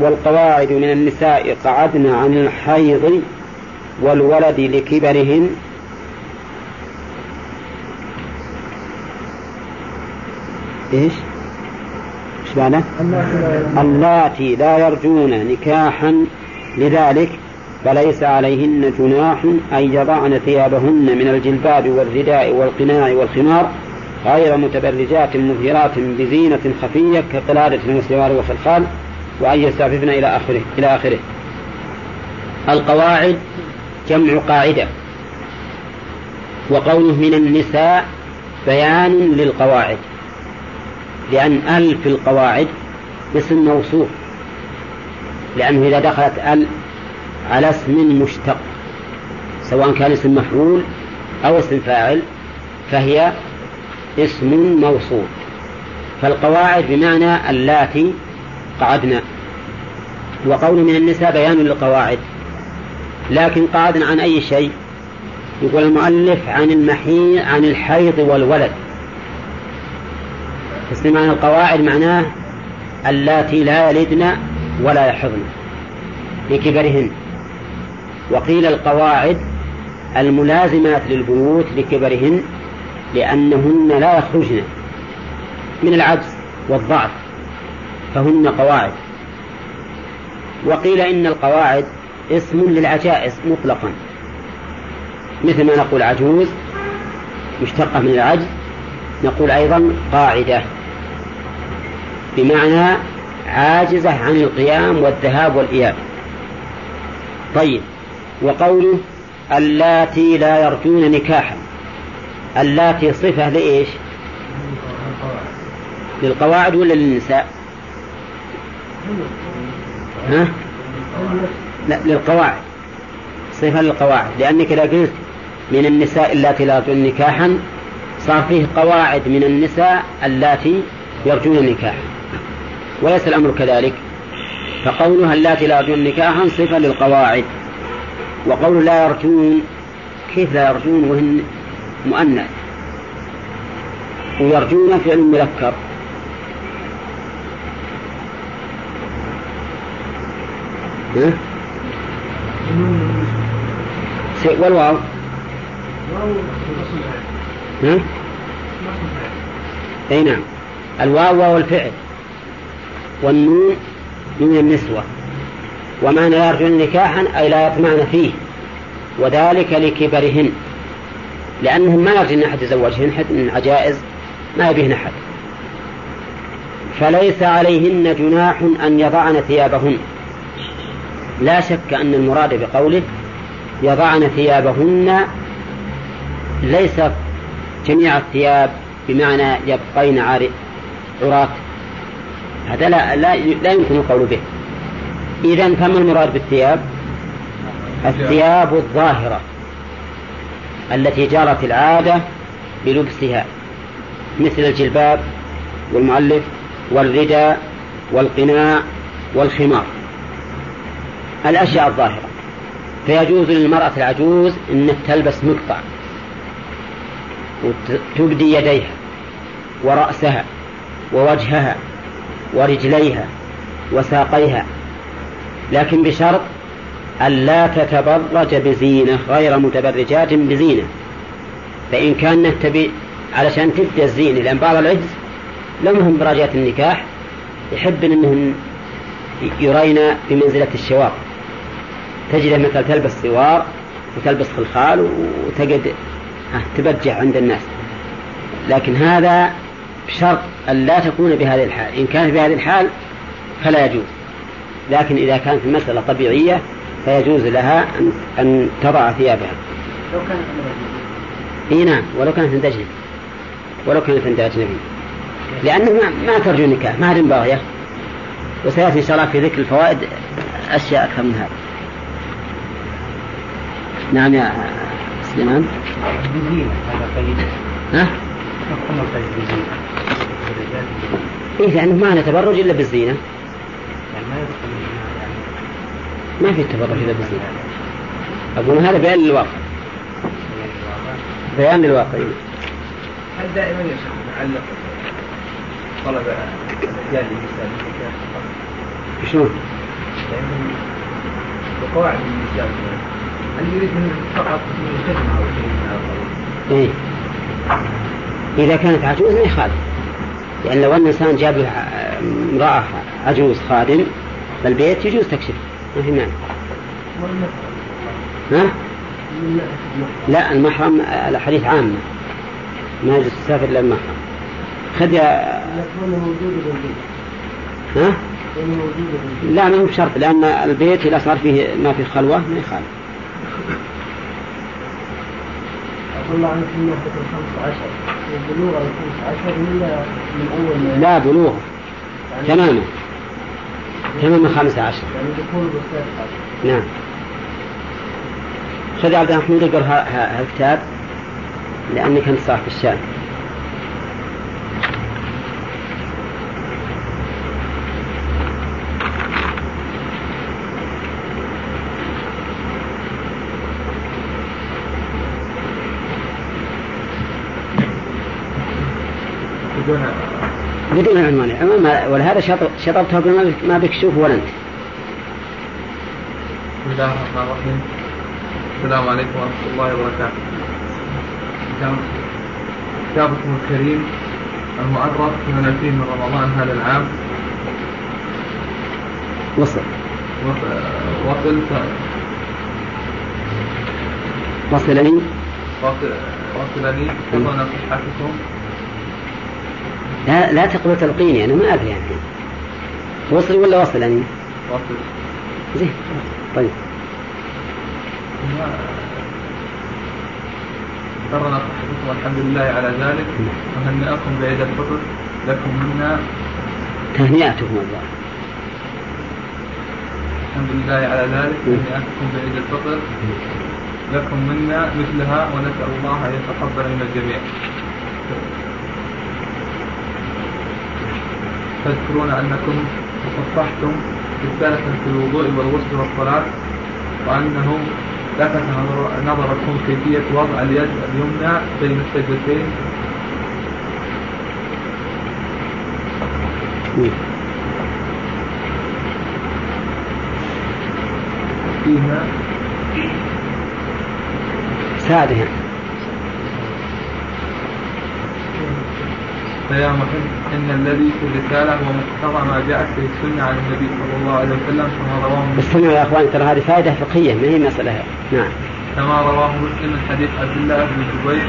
والقواعد من النساء قعدن عن الحيض والولد لكبرهن إيش؟ إيش معنى؟ اللاتي لا يرجون نكاحا لذلك فليس عليهن جناح أن يضعن ثيابهن من الجلباب والرداء والقناع والخمار غير متبرجات مظهرات بزينة خفية كقلادة والسوار والخلخال وأن يستعففن إلى آخره إلى آخره. القواعد جمع قاعدة. وقوله من النساء بيان للقواعد لأن أل في القواعد اسم موصوف لأنه إذا دخلت أل على اسم مشتق سواء كان اسم مفعول أو اسم فاعل فهي اسم موصول. فالقواعد بمعنى اللاتي قعدنا. وقول من النساء بيان للقواعد. لكن قعدنا عن أي شيء؟ يقول المؤلف عن المحيض عن الحيض والولد. اسم معنى القواعد معناه اللاتي لا يلدن ولا يحضن. لكبرهن وقيل القواعد الملازمات للبيوت لكبرهن لأنهن لا يخرجن من العجز والضعف فهن قواعد. وقيل إن القواعد اسم للعجائز مطلقا. مثل ما نقول عجوز مشتقة من العجز نقول أيضا قاعدة بمعنى عاجزة عن القيام والذهاب والإياب. طيب وقوله اللاتي لا يرجون نكاحا. اللاتي صفة لإيش؟ للقواعد ولا للنساء؟ ها؟ لا للقواعد. صفة للقواعد. لأنك إذا قلت من النساء اللاتي لا يرجون نكاحا صار فيه قواعد من النساء اللاتي يرجون نكاحا. وليس الأمر كذلك. فقولها اللاتي لا يرجون نكاحا صفة للقواعد. وقول لا يرجون كيف لا يرجون؟ وهن مؤنث. ويرجون فعل مذكر. والواو. ها؟ أي نعم. الواو واو الفعل. والنون من النسوة. ومعنى لا يرجون نكاحا أي لا يطمعن فيه. وذلك لكبرهن. لأنهم ما يرجون أحد يتزوجهن حد من عجائز ما يبيهن أحد. فليس عليهن جناح أن يضعن ثيابهن. لا شك أن المراد بقوله يضعن ثيابهن ليس جميع الثياب بمعنى يبقين عراة هذا لا, لا, لا يمكن القول به. إذا فما المراد بالثياب؟ الثياب الظاهرة. التي جرت العادة بلبسها مثل الجلباب والمؤلف والرداء والقناع والخمار. الأشياء الظاهرة. فيجوز للمرأة العجوز أن تلبس مقطع وتبدي يديها ورأسها ووجهها ورجليها وساقيها لكن بشرط ألا تتبرج بزينة غير متبرجات بزينة. فإن كانت تبي علشان تبدي الزينة لأن بعض العجز لم هم براجات النكاح يحب أنهم يرين بمنزلة الشوار تجد مثلا تلبس سوار وتلبس خلخال وتجد تبجح عند الناس. لكن هذا بشرط أن لا تكون بهذه الحال. إن كانت بهذه الحال فلا يجوز. لكن إذا كانت المسألة طبيعية فيجوز لها أن, أن تضع ثيابها. لو كانت إي نعم ولو كانت عند أجنبي. ولو كانت عند أجنبي. لأنه ما, ما ترجو النكاح ما هذه باغية وسيأتي إن شاء الله في ذكر الفوائد أشياء أكثر من هذا. نعم يا سليمان. ها؟ إيه لأنه ما نتبرج إلا بالزينة. ما في التبرج إلا بالزينة أقول هذا بيان للواقع. بيان للواقع هل دائما يا شيخ طلب الاحتياج للنساء؟ شنو؟ يعني بقواعد النساء. هل يريد منه فقط خدمة أو شيء من هذا إيه. إذا كانت عجوز ما يخالف لأن لو أن الإنسان جاب له امرأة عجوز خادم بالبيت يجوز تكشف ما ها؟ لا المحرم الحديث عامة. ما يجوز تسافر إلا المحرم. خذ يا ها؟ لا ما هو بشرط لأن البيت إذا صار فيه ما فيه خلوة ما يخالف. الله عنك من الخمس عشر البلوغ الخمس عشر من أول لا بلوغ. تماما. خمسة عشر. يعني عشر. نعم. خذ عبد محمود اقرا هالكتاب لأنك أنت صاحب الشأن. بدون بدون عنوان العنوان ولهذا شطب شطبتها ما بك شوف ولا أنت. بسم الله الرحمن الرحيم. السلام عليكم ورحمة الله وبركاته. كتابكم الكريم المؤرخ من فيه من رمضان هذا العام. وصل. وصل وصلني. وصلني. وصلنا صحتكم لا لا تقبل تلقيني أنا ما أدري يعني. وصلي ولا وصلني؟ وصل. زين طيب. قرنا صحتكم والحمد لله على ذلك. وهنئكم بعيد الفطر لكم منا. تهنئتهم الله الحمد لله على ذلك. وهنئكم بعيد الفطر لكم منا مثلها ونسأل الله أن يتقبل من الجميع. تذكرون أنكم تصفحتم رسالة في الوضوء والغسل والصلاة وأنه لفت نظركم كيفية وضع اليد اليمنى بين السجدتين. فيها ساعدها. فيا محب إن الذي في الرسالة هو مقتضى ما جاءت به السنة عن النبي صلى الله عليه وسلم كما رواه استمعوا يا أخوان ترى هذه فائدة فقهية ما هي مسألة؟ نعم. كما رواه مسلم من حديث عبد الله بن الزبير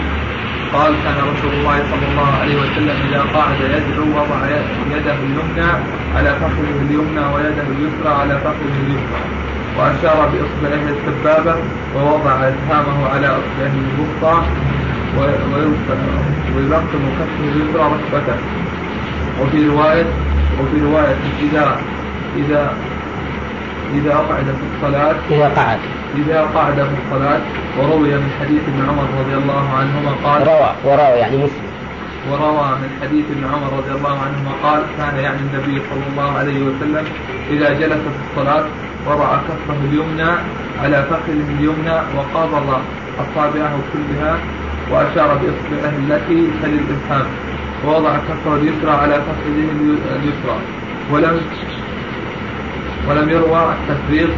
قال كان رسول الله صلى الله عليه وسلم إذا قعد يدعو وضع يده اليمنى على فخذه اليمنى ويده اليسرى على فخذه اليسرى وأشار بإصبعه السبابة ووضع إسهامه على إصبعه الوسطى ويلقم كفه اليسرى ركبته. وفي رواية وفي رواية إذا إذا إذا قعد في الصلاة إذا قعد. إذا قعد في الصلاة وروي من حديث ابن عمر رضي الله عنهما قال روى وروى يعني مسلم. وروى من حديث ابن عمر رضي الله عنهما قال كان يعني النبي صلى الله عليه وسلم إذا جلس في الصلاة وضع كفه اليمنى على فخذه اليمنى وقابض أصابعه كلها وأشار بإصبعه التي تلي الإبهام ووضع كفه اليسرى على فخذه اليسرى ولم ولم يروى التفريق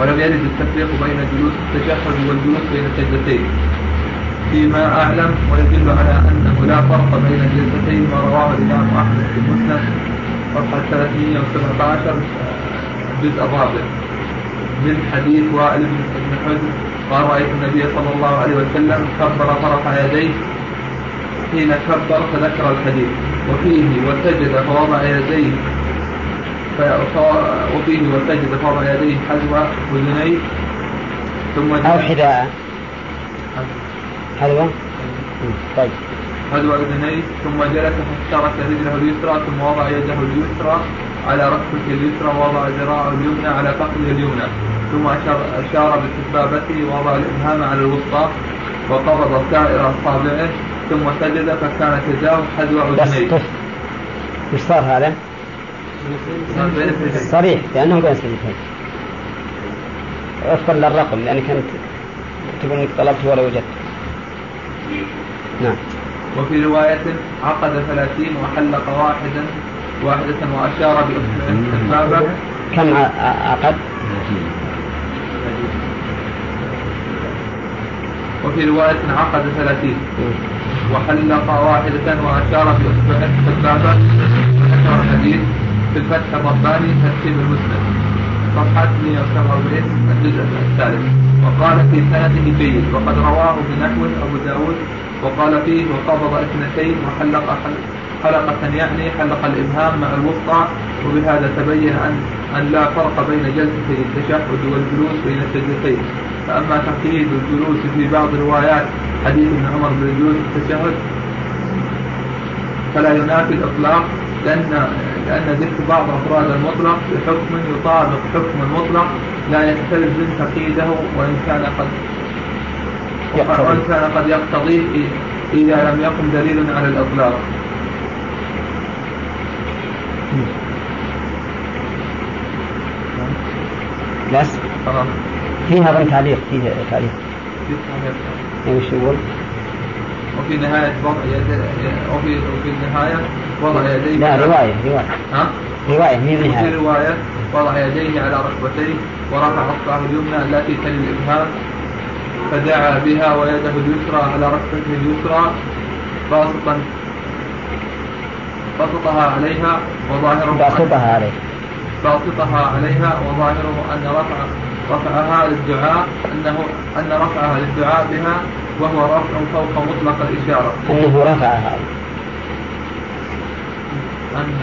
ولم يرد التفريق بين جلوس التشهد والجلوس بين السجدتين فيما أعلم ويدل على أنه لا فرق بين الجلستين ما رواه الإمام أحمد في المسند. صفحة 317 الجزء الرابع من حديث وائل بن حزن قال رأيت النبي صلى الله عليه وسلم كبر فرفع يديه. حين كبر فذكر الحديث. وفيه وسجد فوضع يديه. وفيه وسجد فوضع يديه حذو اذنيه ثم أو حذاء. حذو طيب. حذو اذنيه ثم جلس فاشترك رجله اليسرى ثم وضع يده اليسرى على ركبته اليسرى ووضع ذراعه اليمنى على فخذه اليمنى ثم أشار, أشار بسبابته ووضع الإبهام على الوسطى وقبض سائر أصابعه ثم سجد فكان تجاوز حذو أذنيه. بس إيش صار هذا؟ صريح لأنه بين سجدتين وفقا للرقم لأنك أنت تقول إنك طلبت ولا وجدت نعم وفي رواية عقد ثلاثين وحلق واحدا واحدة وأشار بأصبعه كم عقد؟ وفي رواية عقد ثلاثين وحلق واحدة وأشار السبابة ذكر الحديث في الفتح الرباني ترتيب المسلم صفحة 147 الجزء الثالث. وقال في سنده جيد وقد رواه بنحو أبو داود وقال فيه وقبض اثنتين وحلق حلقة يعني حلق الإبهام مع الوسطى وبهذا تبين أن أن لا فرق بين جلسة التشهد والجلوس بين السجدتين فأما تقييد الجلوس في بعض روايات حديث ابن عمر بالجلوس التشهد فلا ينافي الإطلاق لأن لأن ذكر بعض أفراد المطلق بحكم يطابق حكم المطلق لا يستلزم تقييده وإن كان قد وإن كان قد يقتضيه إذا لم يكن دليل على الإطلاق. بس؟ فيها ظن تعليق فيها تعليق. إيش يقول؟ وفي نهاية وضع وفي وفي النهاية وضع يديه لا رواية رواية. ها؟ رواية مين نهاية؟ في رواية وضع يديه على ركبتيه ورفع أصبعه اليمنى التي تلي الإبهام. فدعا بها ويده اليسرى على ركبته اليسرى باسطا بسطها عليها وظاهره باسطها عليها باسطها عليها وظاهره أن رفع رفعها للدعاء أنه أن رفعها للدعاء بها وهو رفع فوق مطلق الإشارة. أنه رفعها. أن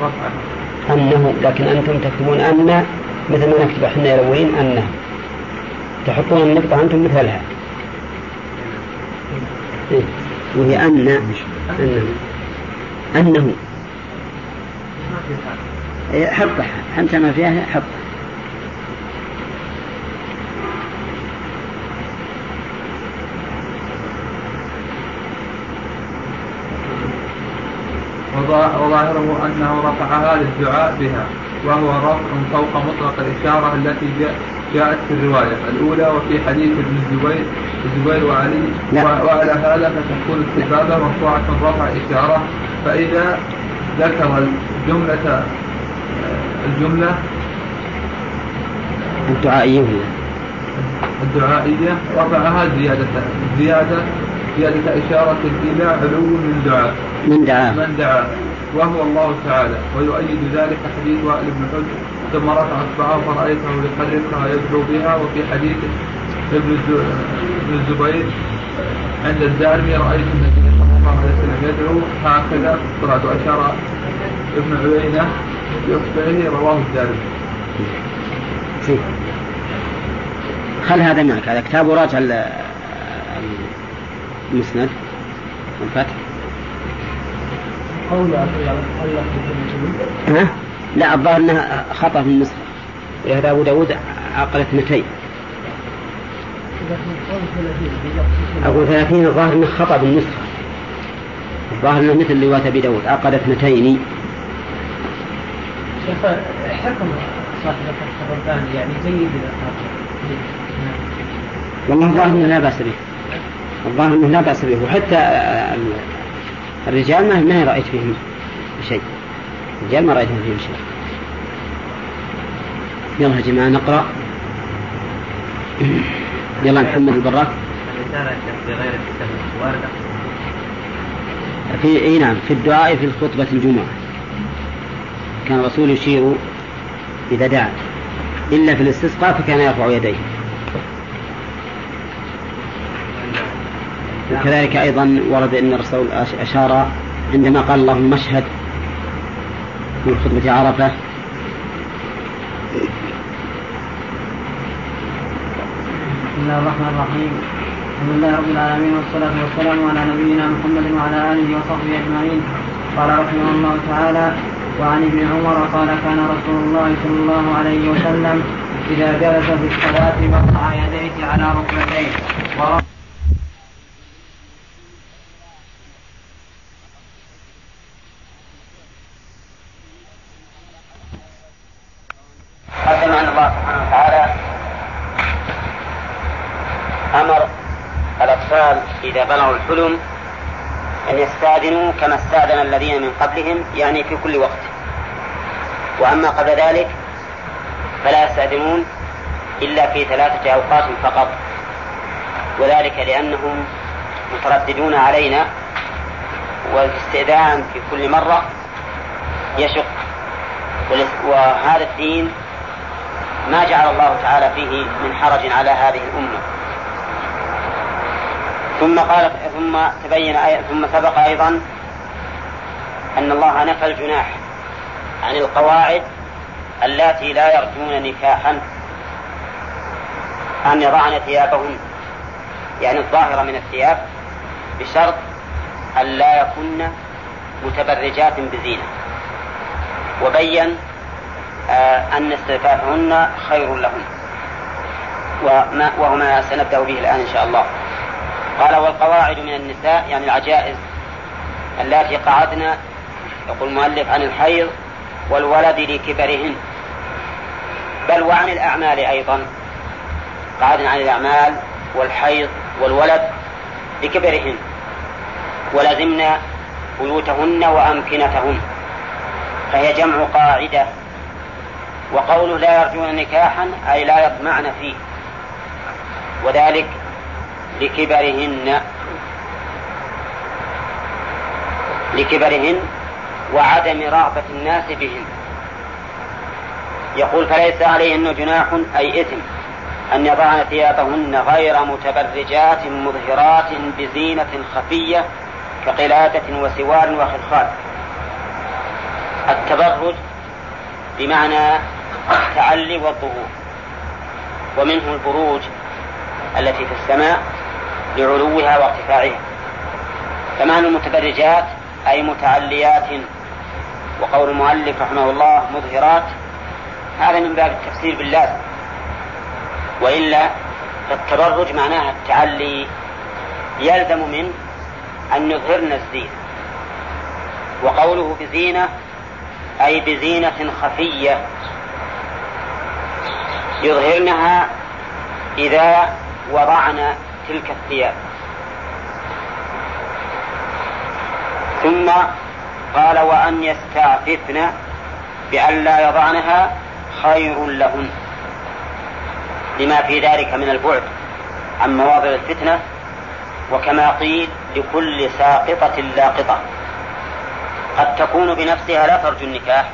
رفعها. أنه لكن أنتم تكتبون أن مثل ما نكتب إحنا يروين أنه تحطون النقطة أنتم مثلها. إيه؟ وهي أن أنه أنه حطها أنت ما فيها حط وظاهره أنه رفعها للدعاء بها وهو رفع فوق مطلق الإشارة التي جاءت في الرواية الأولى وفي حديث ابن الزبير الزبير وعلي. لا. وعلى هذا فتكون السبابة مرفوعة رفع إشارة. فإذا ذكر الجملة الجملة الدعائية الدعائية رفعها زيادة. زيادة زيادة إشارة إلى علو من دعاء. من دعاء. من دعاء. وهو الله تعالى. ويؤيد ذلك حديث وائل بن حجر. ثم رفع اصبعه فرأيته لقدرها يدعو بها وفي حديث ابن الزبير عند الدارمي رأيت النبي صلى الله عليه وسلم يدعو هكذا الصلاة وأشار ابن عيينة بإصبعه رواه الدارمي. خل هذا معك هذا كتاب وراجع المسند؟ والفتح ها؟ لا الظاهر إنها خطأ في النسخه ولهذا أبو داود عقل اثنتين أقول ثلاثين الظاهر أنه خطأ بالنسخة الظاهر أنه مثل رواية أبي داود عقد اثنتين شيخ حكم صاحب الرباني يعني جيد والله الظاهر أنه لا بأس به. الظاهر أنه لا بأس به وحتى الرجال ما ما رأيت فيهم شيء. الرجال ما رأيت فيهم شيء. يلا يا جماعة نقرأ. يلا محمد البراك. في إي نعم في الدعاء في خطبة الجمعة. كان الرسول يشير إذا دعا. إلا في الاستسقاء فكان يرفع يديه. وكذلك أيضا ورد أن الرسول أشار عندما قال اللهم اشهد في خطبة عرفة. بسم الله الرحمن الرحيم. الحمد لله رب العالمين والصلاة والسلام على نبينا محمد وعلى آله وصحبه أجمعين. قال رحمه الله تعالى وعن ابن عمر قال كان رسول الله صلى الله عليه وسلم إذا جلس في الصلاة وضع يديه على ركبتيه إذا بلغوا الحلم أن يستأذنوا كما استأذن الذين من قبلهم يعني في كل وقت. وأما قبل ذلك فلا يستأذنون إلا في ثلاثة أوقات فقط. وذلك لأنهم مترددون علينا والاستئذان في كل مرة يشق. وهذا الدين ما جعل الله تعالى فيه من حرج على هذه الأمة. ثم قال ثم تبين ثم سبق أيضا أن الله نفى الجناح عن القواعد اللاتي لا يرجون نكاحا أن يضعن ثيابهن. يعني الظاهرة من الثياب بشرط أن لا يكن متبرجات بزينة. وبين آه أن استعفافهن خير لهن. وما وهو ما سنبدأ به الآن إن شاء الله. قال والقواعد من النساء يعني العجائز اللاتي قعدن يقول المؤلف عن الحيض والولد لكبرهن. بل وعن الأعمال أيضا. قعدن عن الأعمال والحيض والولد لكبرهن. ولزمنا بيوتهن وأمكنتهن. فهي جمع قاعدة. وقوله لا يرجون نكاحا أي لا يطمعن فيه. وذلك لكبرهن. لكبرهن وعدم رغبة الناس بهن يقول فليس عليهن جناح أي إثم أن يضعن ثيابهن غير متبرجات مظهرات بزينة خفية كقلادة وسوار وخلخال التبرج بمعنى التعلي والظهور. ومنه البروج التي في السماء لعلوها وارتفاعها. فمعنى المتبرجات أي متعليات وقول المؤلف رحمه الله مظهرات هذا من باب التفسير باللازم. وإلا فالتبرج معناها التعلي يلزم من أن يظهرن الزينة. وقوله بزينة أي بزينة خفية يظهرنها إذا وضعن تلك الثياب. ثم قال وأن يستعففن بأن لا يضعنها خير لهن. لما في ذلك من البعد عن مواضع الفتنة وكما قيل لكل ساقطة لاقطة. قد تكون بنفسها لا ترجو النكاح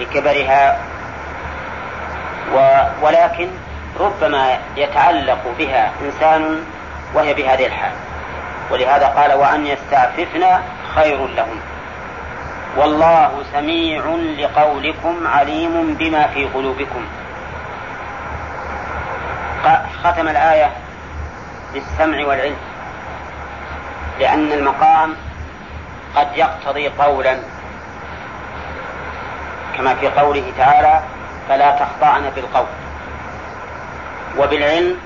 لكبرها و ولكن ربما يتعلق بها إنسان وهي بهذه الحال. ولهذا قال وأن يستعففن خير لهم. والله سميع لقولكم عليم بما في قلوبكم. ختم الآية بالسمع والعلم. لأن المقام قد يقتضي قولا. كما في قوله تعالى فلا تخضعن بالقول. وبالعلم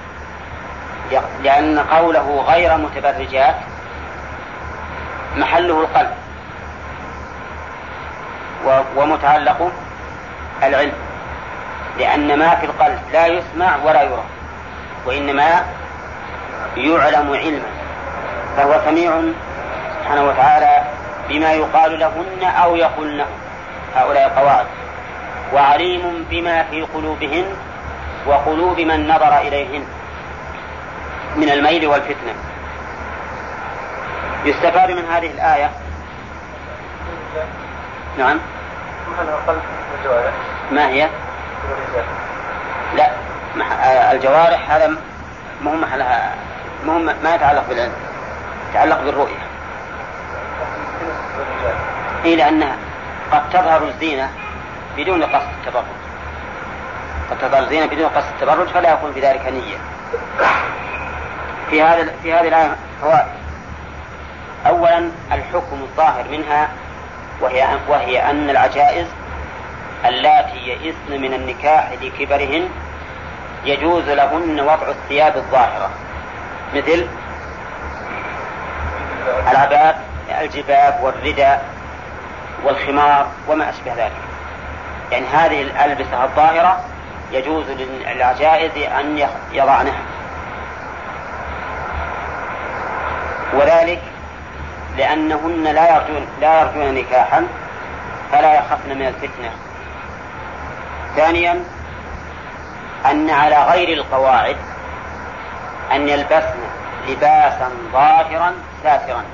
لأن قوله غير متبرجات محله القلب ومتعلقه العلم لأن ما في القلب لا يسمع ولا يرى وإنما يعلم علما فهو سميع سبحانه وتعالى بما يقال لهن أو يقولن هؤلاء القواعد وعليم بما في قلوبهن وقلوب من نظر إليهن من الميل والفتنة. يستفاد من هذه الآية؟ نعم. ما هي؟ لا الجوارح هذا ما هو محلها ما يتعلق بالعلم يتعلق بالرؤية. إيه لأنها قد تظهر الزينة بدون قصد التبرج الزينة بدون قصد التبرج فلا يكون في ذلك نية. في هذا في هذه الآية فوائد. أولا الحكم الظاهر منها وهي وهي أن العجائز اللاتي يئسن من النكاح لكبرهن يجوز لهن وضع الثياب الظاهرة. مثل العباء الجباب والرداء والخمار وما أشبه ذلك. يعني هذه الألبسة الظاهرة يجوز للعجائز أن يضعنها وذلك لأنهن لا يرجون لا يرجون نكاحا فلا يخفن من الفتنة. ثانيا أن على غير القواعد أن يلبسن لباسا ظاهرا ساترا.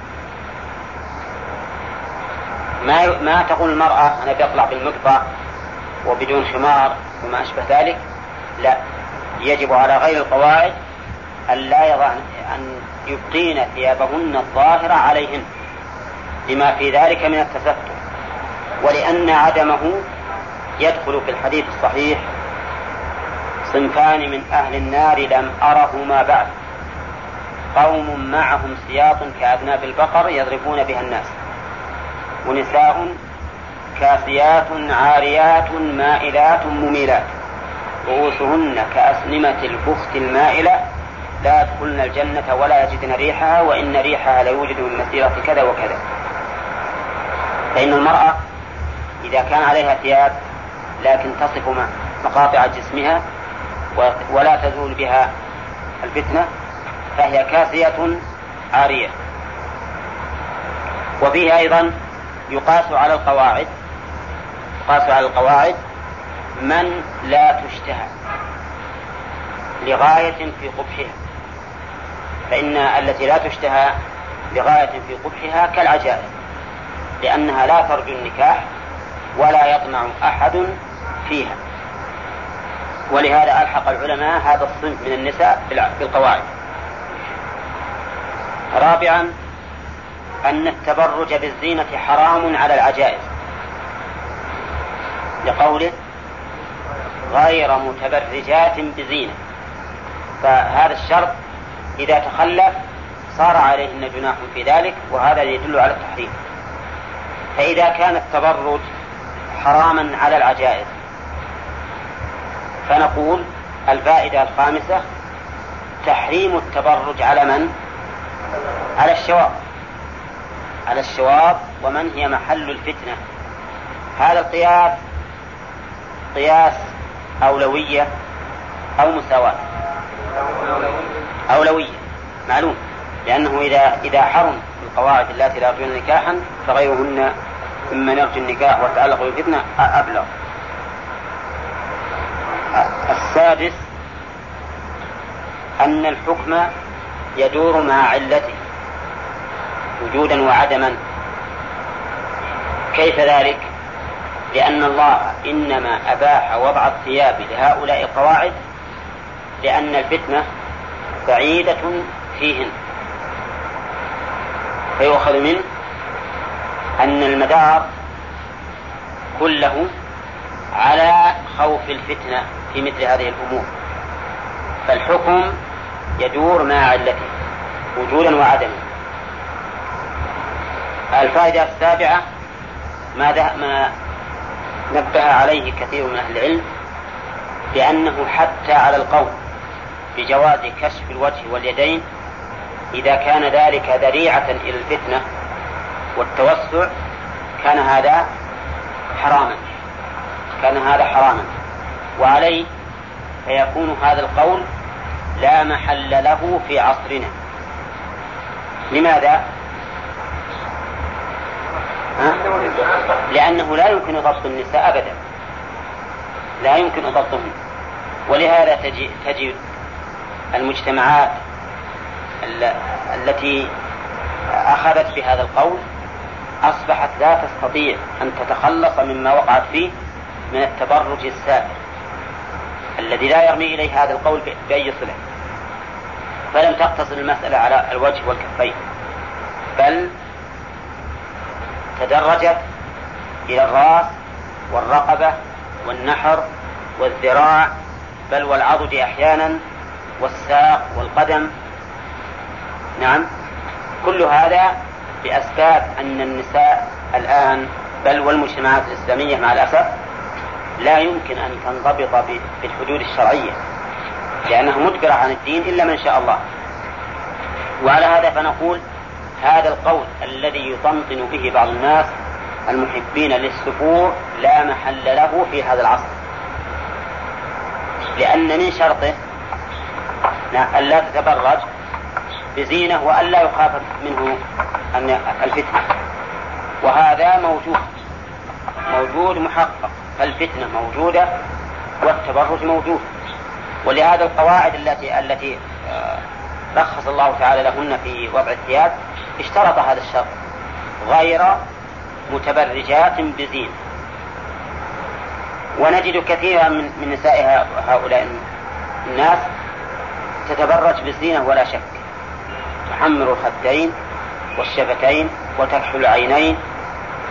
ما ما تقول المرأة أنا بطلع بالمقطع وبدون خمار وما أشبه ذلك لا. يجب على غير القواعد أن لا يضعن أن يبقين ثيابهن الظاهرة عليهن لما في ذلك من التستر. ولأن عدمه يدخل في الحديث الصحيح صنفان من أهل النار لم أرهما بعد. قوم معهم سياط كأذناب البقر يضربون بها الناس. ونساء كاسيات عاريات مائلات مميلات. رؤوسهن كأسنمة البخت المائلة. لا يدخلن الجنة ولا يجدن ريحها وإن ريحها ليوجد من مسيرة كذا وكذا. فإن المرأة إذا كان عليها ثياب لكن تصف مقاطع جسمها ولا تزول بها الفتنة فهي كاسية عارية. وفيه أيضا يقاس على القواعد. يقاس على القواعد من لا تشتهى لغاية في قبحها. فإن التي لا تشتهى لغاية في قبحها كالعجائز لأنها لا ترجو النكاح ولا يطمع أحد فيها. ولهذا ألحق العلماء هذا الصنف من النساء بالقواعد رابعا أن التبرج بالزينة حرام على العجائز لقوله غير متبرجات بزينة. فهذا الشرط إذا تخلف صار عليهن جناح في ذلك وهذا يدل على التحريم. فإذا كان التبرج حراما على العجائز فنقول الفائدة الخامسة تحريم التبرج على من؟ على الشواب. على الشواب ومن هي محل الفتنة؟ هذا القياس قياس أولوية أو مساواة. أولوية معلوم. لأنه إذا إذا حرم القواعد التي لا يرجون نكاحا فغيرهن ممن يرجو النكاح وتعلق بالفتنة أبلغ. السادس أن الحكم يدور مع علته وجودا وعدما. كيف ذلك؟ لأن الله إنما أباح وضع الثياب لهؤلاء القواعد لأن الفتنة بعيدة فيهن. فيؤخذ منه أن المدار كله على خوف الفتنة في مثل هذه الأمور. فالحكم يدور مع علته وجودا وعدما. الفائدة السابعة ما, ما نبه عليه كثير من أهل العلم بأنه حتى على القول بجواز كشف الوجه واليدين إذا كان ذلك ذريعة إلى الفتنة والتوسع كان هذا حراما. كان هذا حراما. وعليه فيكون هذا القول لا محل له في عصرنا. لماذا؟ لأنه لا يمكن ضبط النساء أبدا. لا يمكن ضبطهن ولهذا تجد المجتمعات التي أخذت بهذا القول أصبحت لا تستطيع أن تتخلص مما وقعت فيه من التبرج السائر الذي لا يرمي إليه هذا القول بأي صلة. فلم تقتصر المسألة على الوجه والكفين. بل تدرجت إلى الرأس والرقبة والنحر والذراع بل والعضد أحيانا والساق والقدم. نعم. كل هذا بأسباب أن النساء الآن بل والمجتمعات الإسلامية مع الأسف لا يمكن أن تنضبط بالحدود الشرعية لأنها مجبرة عن الدين إلا من شاء الله. وعلى هذا فنقول هذا القول الذي يطنطن به بعض الناس المحبين للسفور لا محل له في هذا العصر. لأن من شرطه أن لا تتبرج بزينة وأن لا يخاف منه أن الفتنة. وهذا موجود. موجود محقق. فالفتنة موجودة والتبرج موجود. ولهذا القواعد التي التي آه، رخص الله تعالى لهن في وضع الثياب اشترط هذا الشرط غير متبرجات بزينة ونجد كثيرا من, من نساء هؤلاء الناس تتبرج بالزينة ولا شك. تحمر الخدين والشفتين وتكحل العينين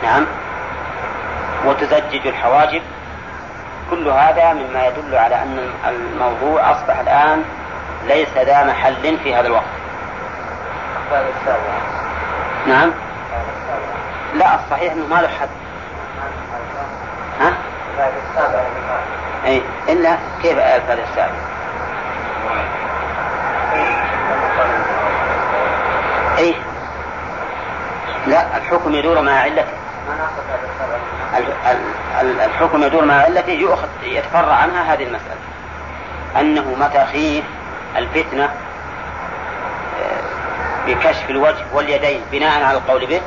نعم وتزجج الحواجب. كل هذا مما يدل على أن الموضوع أصبح الآن ليس ذا محل في هذا الوقت. نعم. لا الصحيح إنه ما له حد. ها؟ اي إلا كيف الفائدة السابع؟ اي لا الحكم يدور مع علته الحكم يدور مع علته يؤخذ يتفرع عنها هذه المسألة. أنه متى خيف الفتنة بكشف الوجه واليدين بناء على القول به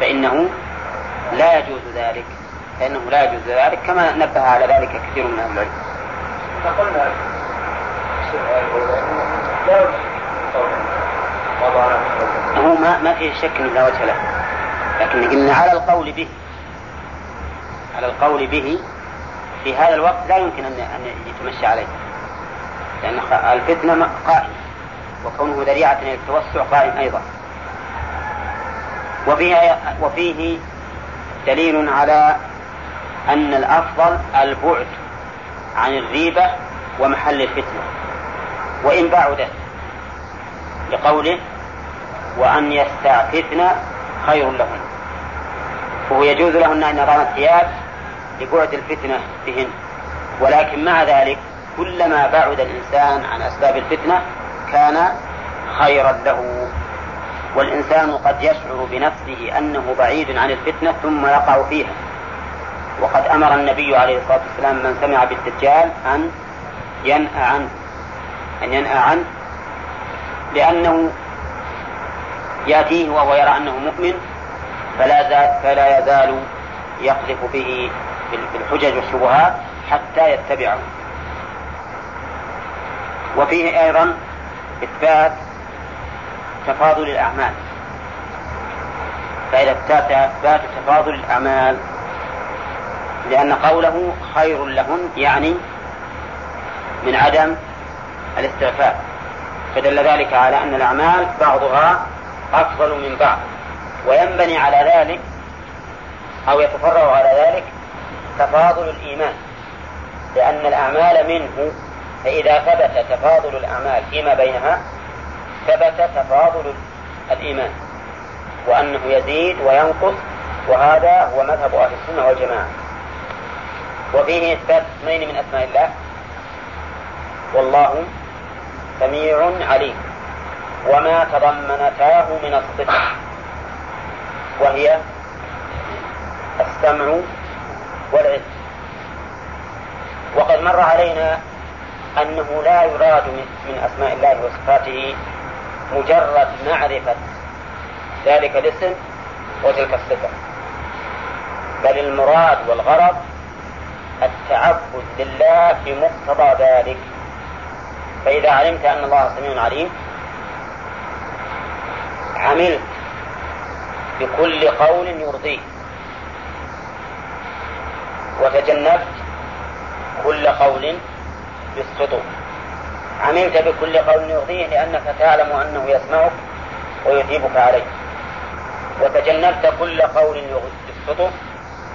فإنه لا يجوز ذلك فإنه لا يجوز ذلك كما نبه على ذلك كثير من أهل العلم. فقلنا هو ما ما في شك انه لا وجه له لكن قلنا على القول به على القول به في هذا الوقت لا يمكن أن أن يتمشى عليه لأن الفتنة قائم وكونه ذريعة إلى التوسع قائم أيضا. وفيه وفيه دليل على أن الأفضل البعد عن الريبة ومحل الفتنة. وإن بعدت لقوله وأن يستعففن خير لهن. فهو يجوز لهن أن يضعن الثياب لبعد الفتنة بهن. ولكن مع ذلك كلما بعد الإنسان عن أسباب الفتنة كان خيرا له. والإنسان قد يشعر بنفسه أنه بعيد عن الفتنة ثم يقع فيها. وقد أمر النبي عليه الصلاة والسلام من سمع بالدجال أن ينأى عنه. أن ينأى عنه. لأنه يأتيه وهو يرى أنه مؤمن فلا, فلا يزال يقذف به بالحجج والشبهات حتى يتبعه. وفيه أيضا إثبات تفاضل الأعمال. فإذا التاسع إثبات تفاضل الأعمال لأن قوله خير لهن يعني من عدم الاستغفار. فدل ذلك على أن الأعمال بعضها أفضل من بعض وينبني على ذلك أو يتفرع على ذلك تفاضل الإيمان لأن الأعمال منه فإذا ثبت تفاضل الأعمال فيما بينها ثبت تفاضل الإيمان وأنه يزيد وينقص وهذا هو مذهب أهل السنة والجماعة. وفيه إثبات اسمين من أسماء الله. والله سميع عليم. وما تضمنتاه من الصفة. وهي السمع والعلم. وقد مر علينا أنه لا يراد من أسماء الله وصفاته مجرد معرفة ذلك الاسم وتلك الصفة. بل المراد والغرض التعبد لله بمقتضى ذلك. فإذا علمت أن الله سميع عليم عملت بكل قول يرضيه وتجنبت كل قول يسقطه عملت بكل قول يرضيه لأنك تعلم أنه يسمعك ويثيبك عليه. وتجنبت كل قول يسقطه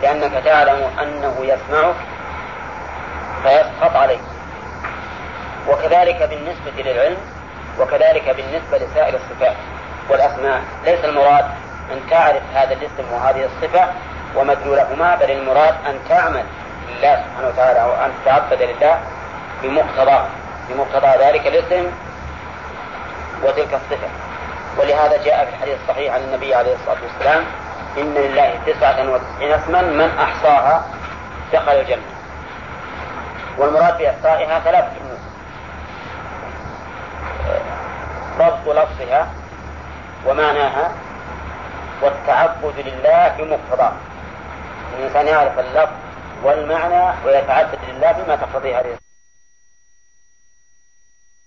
لأنك تعلم أنه يسمعك فيسقط عليك. وكذلك بالنسبة للعلم وكذلك بالنسبة لسائر الصفات والأسماء. ليس المراد أن تعرف هذا الاسم وهذه الصفة ومدلولهما بل المراد أن تعمل لله سبحانه وتعالى وأن تتعبد لله بمقتضى بمقتضى ذلك الاسم وتلك الصفة. ولهذا جاء في الحديث الصحيح عن النبي عليه الصلاة والسلام إن لله تسعة وتسعين اسما من أحصاها دخل الجنة. والمراد بإحصائها ثلاثة أمور ضبط لفظها ومعناها والتعبد لله بمقتضاه الإنسان يعرف اللفظ والمعنى ويتعبد لله بما تقتضيه هذه